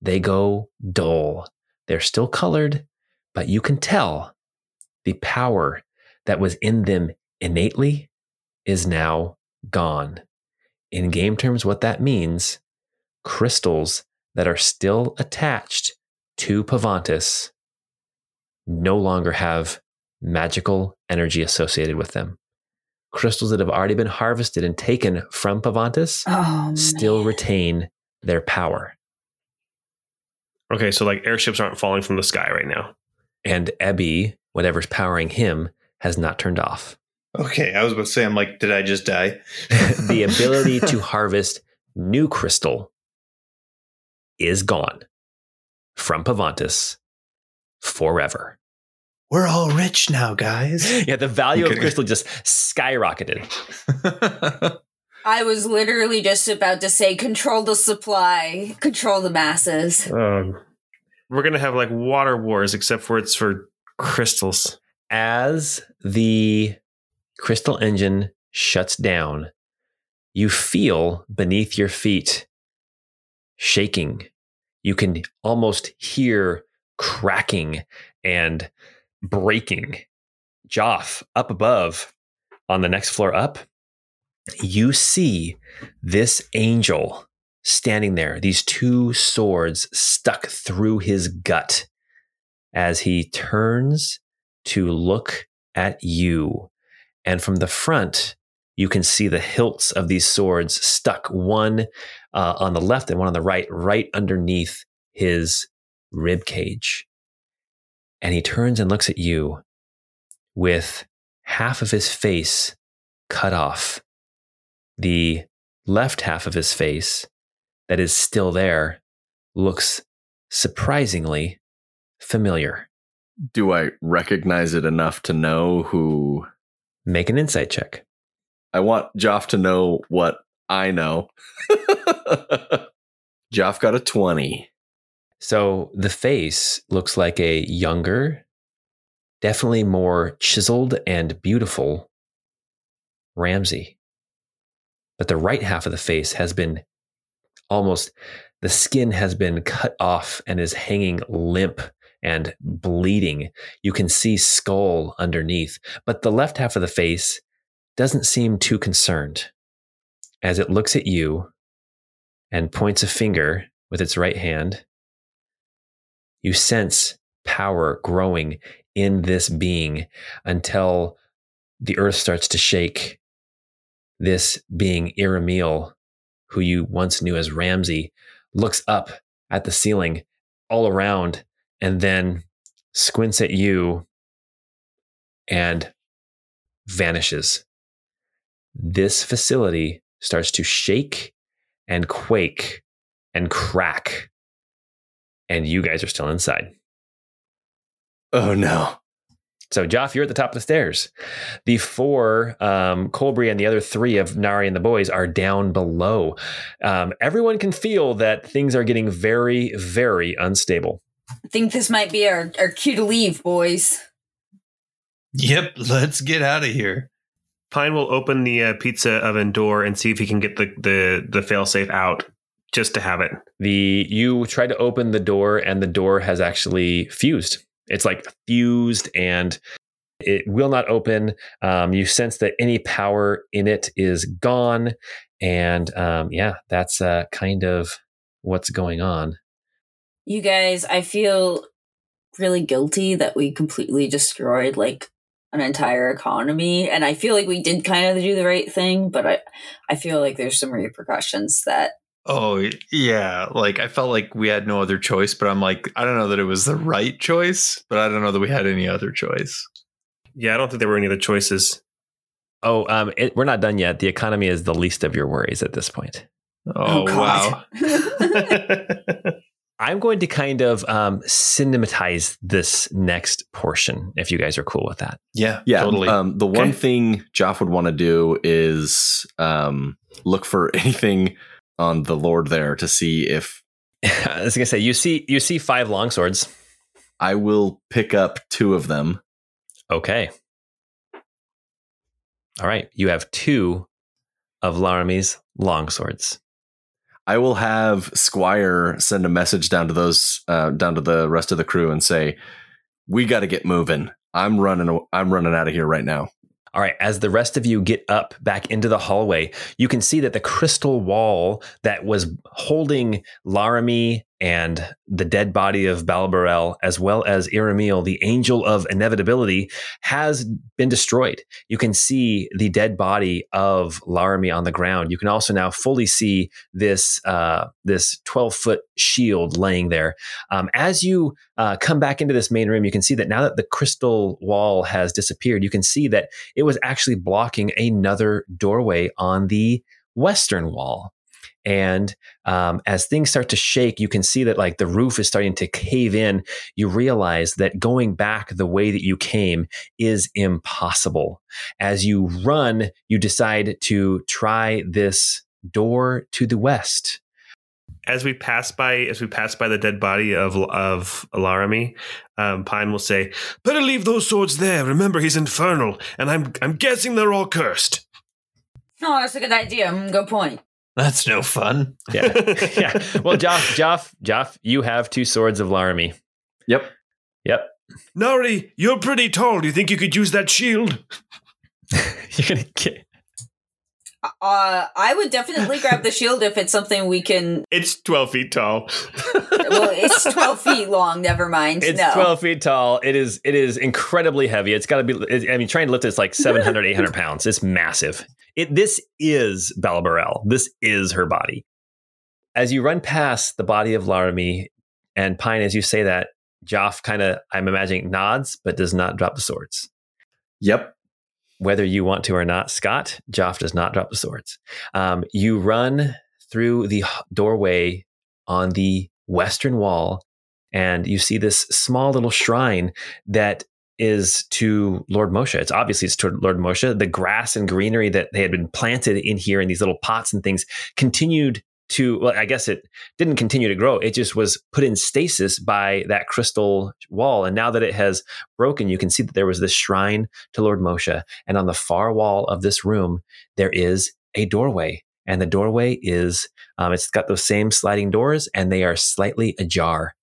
They go dull. They're still colored, but you can tell the power that was in them innately is now gone. In game terms, what that means crystals that are still attached to Pavantis no longer have magical energy associated with them. Crystals that have already been harvested and taken from Pavantis Oh, still man. retain their power. okay, so like airships aren't falling from the sky right now. And Ebby, whatever's powering him, has not turned off. Okay, I was about to say, I'm like, did I just die? the ability to harvest new crystal is gone from Pavantis forever. We're all rich now, guys. Yeah, the value of crystal just skyrocketed. I was literally just about to say control the supply, control the masses. Um, we're gonna have like water wars, except for it's for crystals. As the crystal engine shuts down, you feel beneath your feet shaking. You can almost hear cracking and breaking. Joff, up above on the next floor up, you see this angel standing there, these two swords stuck through his gut as he turns to look at you. And from the front, you can see the hilts of these swords stuck one uh, on the left and one on the right, right underneath his rib cage. And he turns and looks at you with half of his face cut off. The left half of his face that is still there looks surprisingly familiar. Do I recognize it enough to know who? Make an insight check. I want Joff to know what I know. Joff got a 20. So the face looks like a younger, definitely more chiseled and beautiful Ramsey. But the right half of the face has been almost, the skin has been cut off and is hanging limp and bleeding. You can see skull underneath, but the left half of the face doesn't seem too concerned as it looks at you and points a finger with its right hand. You sense power growing in this being until the earth starts to shake. This being Iramil, who you once knew as Ramsey, looks up at the ceiling all around and then squints at you and vanishes. This facility starts to shake and quake and crack. And you guys are still inside. Oh no. So, Joff, you're at the top of the stairs. The four, um, Colbury and the other three of Nari and the boys are down below. Um, everyone can feel that things are getting very, very unstable. I think this might be our, our cue to leave, boys. Yep, let's get out of here. Pine will open the uh, pizza oven door and see if he can get the the the failsafe out just to have it. The you try to open the door, and the door has actually fused. It's like fused and it will not open. Um, you sense that any power in it is gone. And um, yeah, that's uh, kind of what's going on. You guys, I feel really guilty that we completely destroyed like an entire economy and I feel like we did kind of do the right thing, but I I feel like there's some repercussions that Oh yeah, like I felt like we had no other choice, but I'm like I don't know that it was the right choice, but I don't know that we had any other choice. Yeah, I don't think there were any other choices. Oh, um, it, we're not done yet. The economy is the least of your worries at this point. Oh, wow. I'm going to kind of um, cinematize this next portion, if you guys are cool with that. Yeah, Yeah. totally. Um, the one Okay. thing Joff would want to do is um, look for anything on the Lord there to see if I was gonna say you see you see five longswords. I will pick up two of them. Okay. All right, you have two of Laramie's longswords. I will have Squire send a message down to those uh, down to the rest of the crew and say, "We got to get moving. I'm running. I'm running out of here right now." All right, as the rest of you get up back into the hallway, you can see that the crystal wall that was holding Laramie and the dead body of Balbarel, as well as Iramil, the angel of inevitability, has been destroyed. You can see the dead body of Laramie on the ground. You can also now fully see this uh, this twelve foot shield laying there. Um, as you uh, come back into this main room, you can see that now that the crystal wall has disappeared, you can see that it was actually blocking another doorway on the western wall. And um, as things start to shake, you can see that like the roof is starting to cave in. You realize that going back the way that you came is impossible. As you run, you decide to try this door to the west. as we pass by as we pass by the dead body of of Laramie, um, Pine will say, "Better leave those swords there. Remember, he's infernal, and I'm I'm guessing they're all cursed." No, that's a good idea. Mm, Good point. That's no fun. Yeah. yeah. Well, Joff, Joff, Joff, you have two swords of Laramie. Yep. Yep. Nari, you're pretty tall. Do you think you could use that shield? You're gonna get. Uh, I would definitely grab the shield if it's something we can. It's twelve feet tall. Well, it's twelve feet long. Never mind. It's no. 12 feet tall. It is it is incredibly heavy. It's got to be. it- I mean, trying to lift it's like 700, 800 pounds. It's massive. It this is Balbarel. This is her body. As you run past the body of Laramie and Pine, as you say that, Joff kind of, I'm imagining, nods but does not drop the swords. Yep. Whether you want to or not, Scott, Joff does not drop the swords. Um, you run through the doorway on the western wall, and you see this small little shrine that is to Lord Moshe. It's obviously it's to Lord Moshe. The grass and greenery that they had been planted in here in these little pots and things continued to well, I guess it didn't continue to grow. It just was put in stasis by that crystal wall. And now that it has broken, you can see that there was this shrine to Lord Moshe. And on the far wall of this room, there is a doorway. And the doorway is, um, it's got those same sliding doors and they are slightly ajar.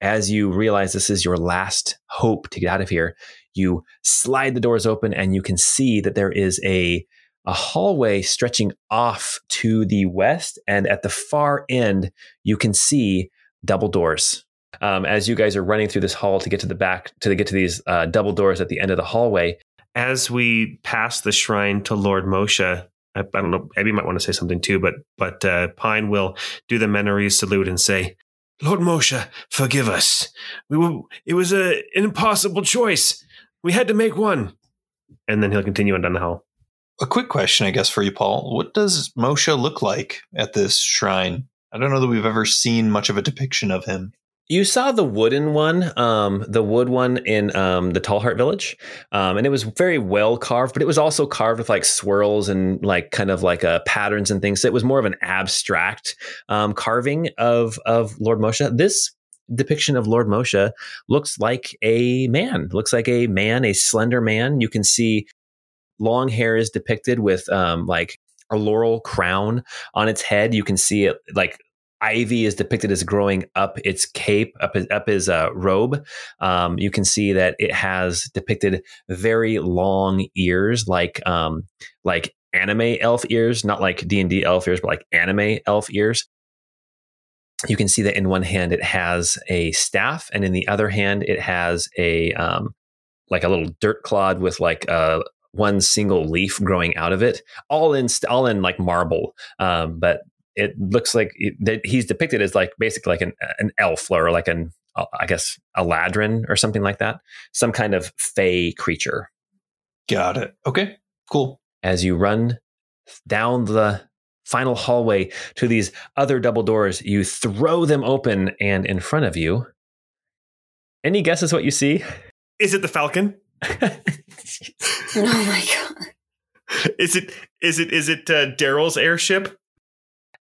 as you realize this is your last hope to get out of here, you slide the doors open and you can see that there is a a hallway stretching off to the west, and at the far end, you can see double doors. Um, as you guys are running through this hall to get to the back, to get to these uh, double doors at the end of the hallway, As we pass the shrine to Lord Moshe, I, I don't know, Ebby might want to say something too, but but uh, Pine will do the Menarese salute and say, Lord Moshe, forgive us. We were, it was a, an impossible choice. We had to make one. And then he'll continue on down the hall. A quick question, I guess, for you, Paul. What does Moshe look like at this shrine? I don't know that we've ever seen much of a depiction of him. You saw the wooden one, um, the wood one in um, the Tall Heart Village, um, and it was very well carved, but it was also carved with like swirls and like kind of like uh, patterns and things. So it was more of an abstract um, carving of of Lord Moshe. This depiction of Lord Moshe looks like a man. Looks like a man, a slender man. You can see long hair is depicted with um, like a laurel crown on its head. You can see it like ivy is depicted as growing up its cape, up his, up his uh, robe. Um, you can see that it has depicted very long ears, like um, like anime elf ears, not like D and D elf ears, but like anime elf ears. You can see that in one hand it has a staff, and in the other hand it has a um, like a little dirt clod with like a one single leaf growing out of it, all in all in like marble. Um, but it looks like it, that he's depicted as like basically like an an elf or like an uh, I guess eladrin or something like that, some kind of fey creature. Got it. Okay, cool. As you run down the final hallway to these other double doors, you throw them open, and in front of you, any guesses what you see? Is it the Falcon? Oh my god. Is it is it is it uh, Daryl's airship?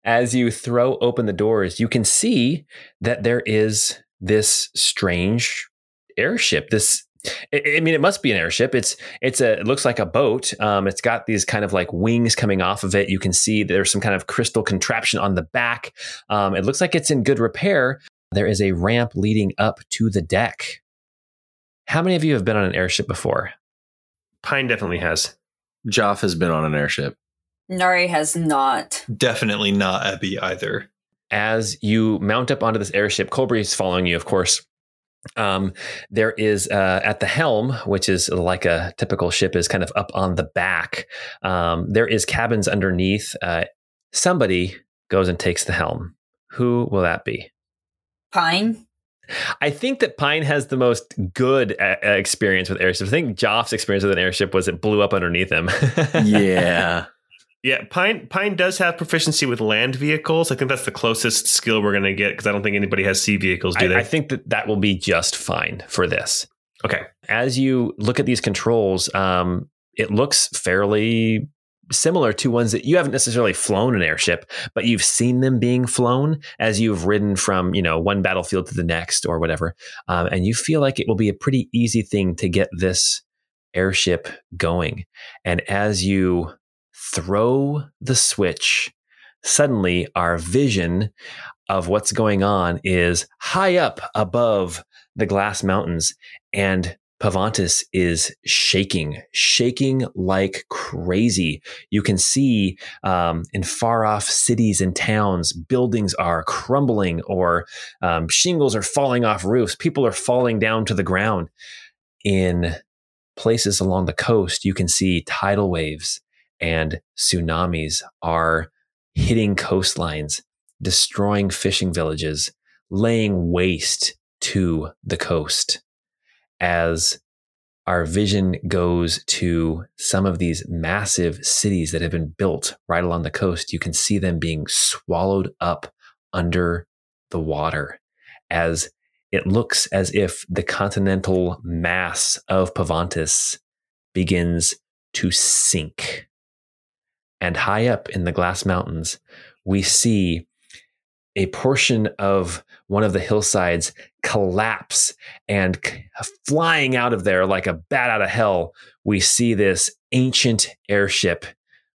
as you throw open the doors, you can see that there is this strange airship. This, I I mean, it must be an airship. It's it's a it looks like a boat. Um, it's got these kind of like wings coming off of it. You can see there's some kind of crystal contraption on the back. Um, it looks like it's in good repair. There is a ramp leading up to the deck. How many of you have been on an airship before? Pine definitely has. Joff has been on an airship. Nari has not. Definitely not Ebby either. as you mount up onto this airship, Colbury is following you, of course. Um, there is uh, at the helm, which is like a typical ship, is kind of up on the back. Um, there is cabins underneath. Uh, somebody goes and takes the helm. Who will that be? Pine. I think that Pine has the most good uh, uh, experience with airships. I think Joff's experience with an airship was it blew up underneath him. yeah. Yeah, Pine Pine does have proficiency with land vehicles. I think that's the closest skill we're going to get because I don't think anybody has sea vehicles, do I, they? I think that that will be just fine for this. okay. as you look at these controls, um, it looks fairly similar to ones that you haven't necessarily flown an airship, but you've seen them being flown as you've ridden from you know one battlefield to the next or whatever, um, and you feel like it will be a pretty easy thing to get this airship going. And as you throw the switch, suddenly our vision of what's going on is high up above the glass mountains and Pavantis is shaking, shaking like crazy. You can see um, in far off cities and towns, buildings are crumbling or um, shingles are falling off roofs. People are falling down to the ground. In places along the coast, you can see tidal waves and tsunamis are hitting coastlines, destroying fishing villages, laying waste to the coast as our vision goes to some of these massive cities that have been built right along the coast, you can see them being swallowed up under the water as it looks as if the continental mass of Pavantis begins to sink. And high up in the Glass Mountains, we see a portion of one of the hillsides collapse and flying out of there like a bat out of hell we see this ancient airship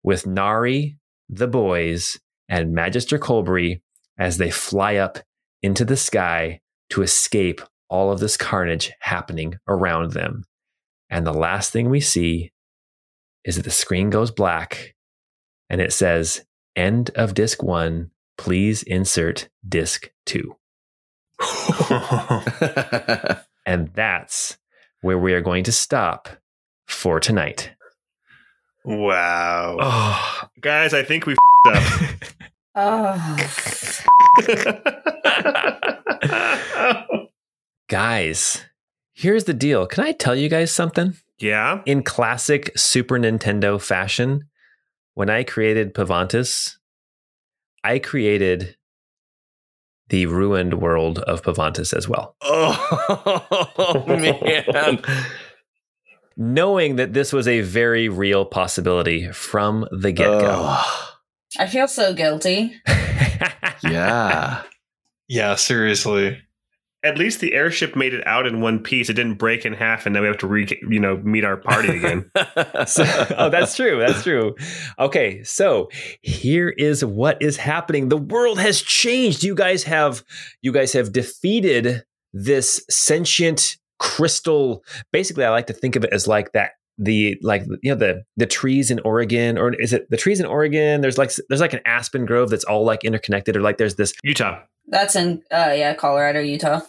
with nari the boys and magister colbury as they fly up into the sky to escape all of this carnage happening around them. And the last thing we see is that the screen goes black and it says, End of disc one. Please insert disc two. And that's where we are going to stop for tonight. wow. Oh, guys, I think we up. Oh. Guys, here's the deal. Can I tell you guys something? yeah. In classic Super Nintendo fashion, when I created Pavantis, I created the ruined world of Pavantis as well. oh man. Knowing that this was a very real possibility from the get go. Ugh. I feel so guilty. yeah. Yeah, seriously. At least the airship made it out in one piece. It didn't break in half, and then we have to re, you know, meet our party again. So- oh, that's true. That's true. Okay, so here is what is happening. The world has changed. You guys have you guys have defeated this sentient crystal. Basically, I like to think of it as like that the like you know the the trees in Oregon or is it the trees in Oregon? There's like there's like an aspen grove that's all like interconnected or like there's this Utah. That's in uh yeah, Colorado, Utah.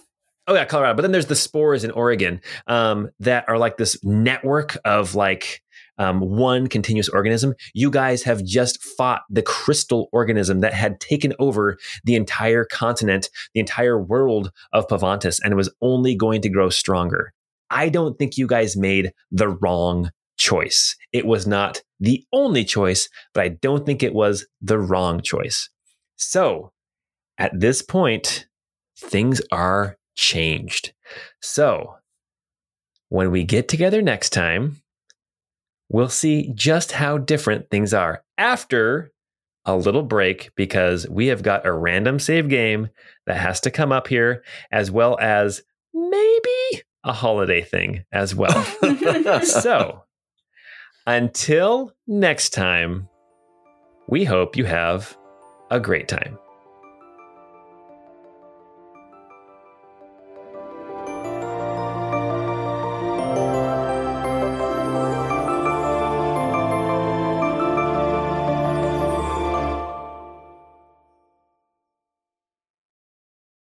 Oh yeah, Colorado. But then there's the spores in Oregon um, that are like this network of like um, one continuous organism. You guys have just fought the crystal organism that had taken over the entire continent, the entire world of Pavantis, and it was only going to grow stronger. I don't think you guys made the wrong choice. It was not the only choice, but I don't think it was the wrong choice. So at this point, things are changed. So, when we get together next time, we'll see just how different things are after a little break because we have got a random save game that has to come up here, as well as maybe a holiday thing as well. so, until next time, we hope you have a great time.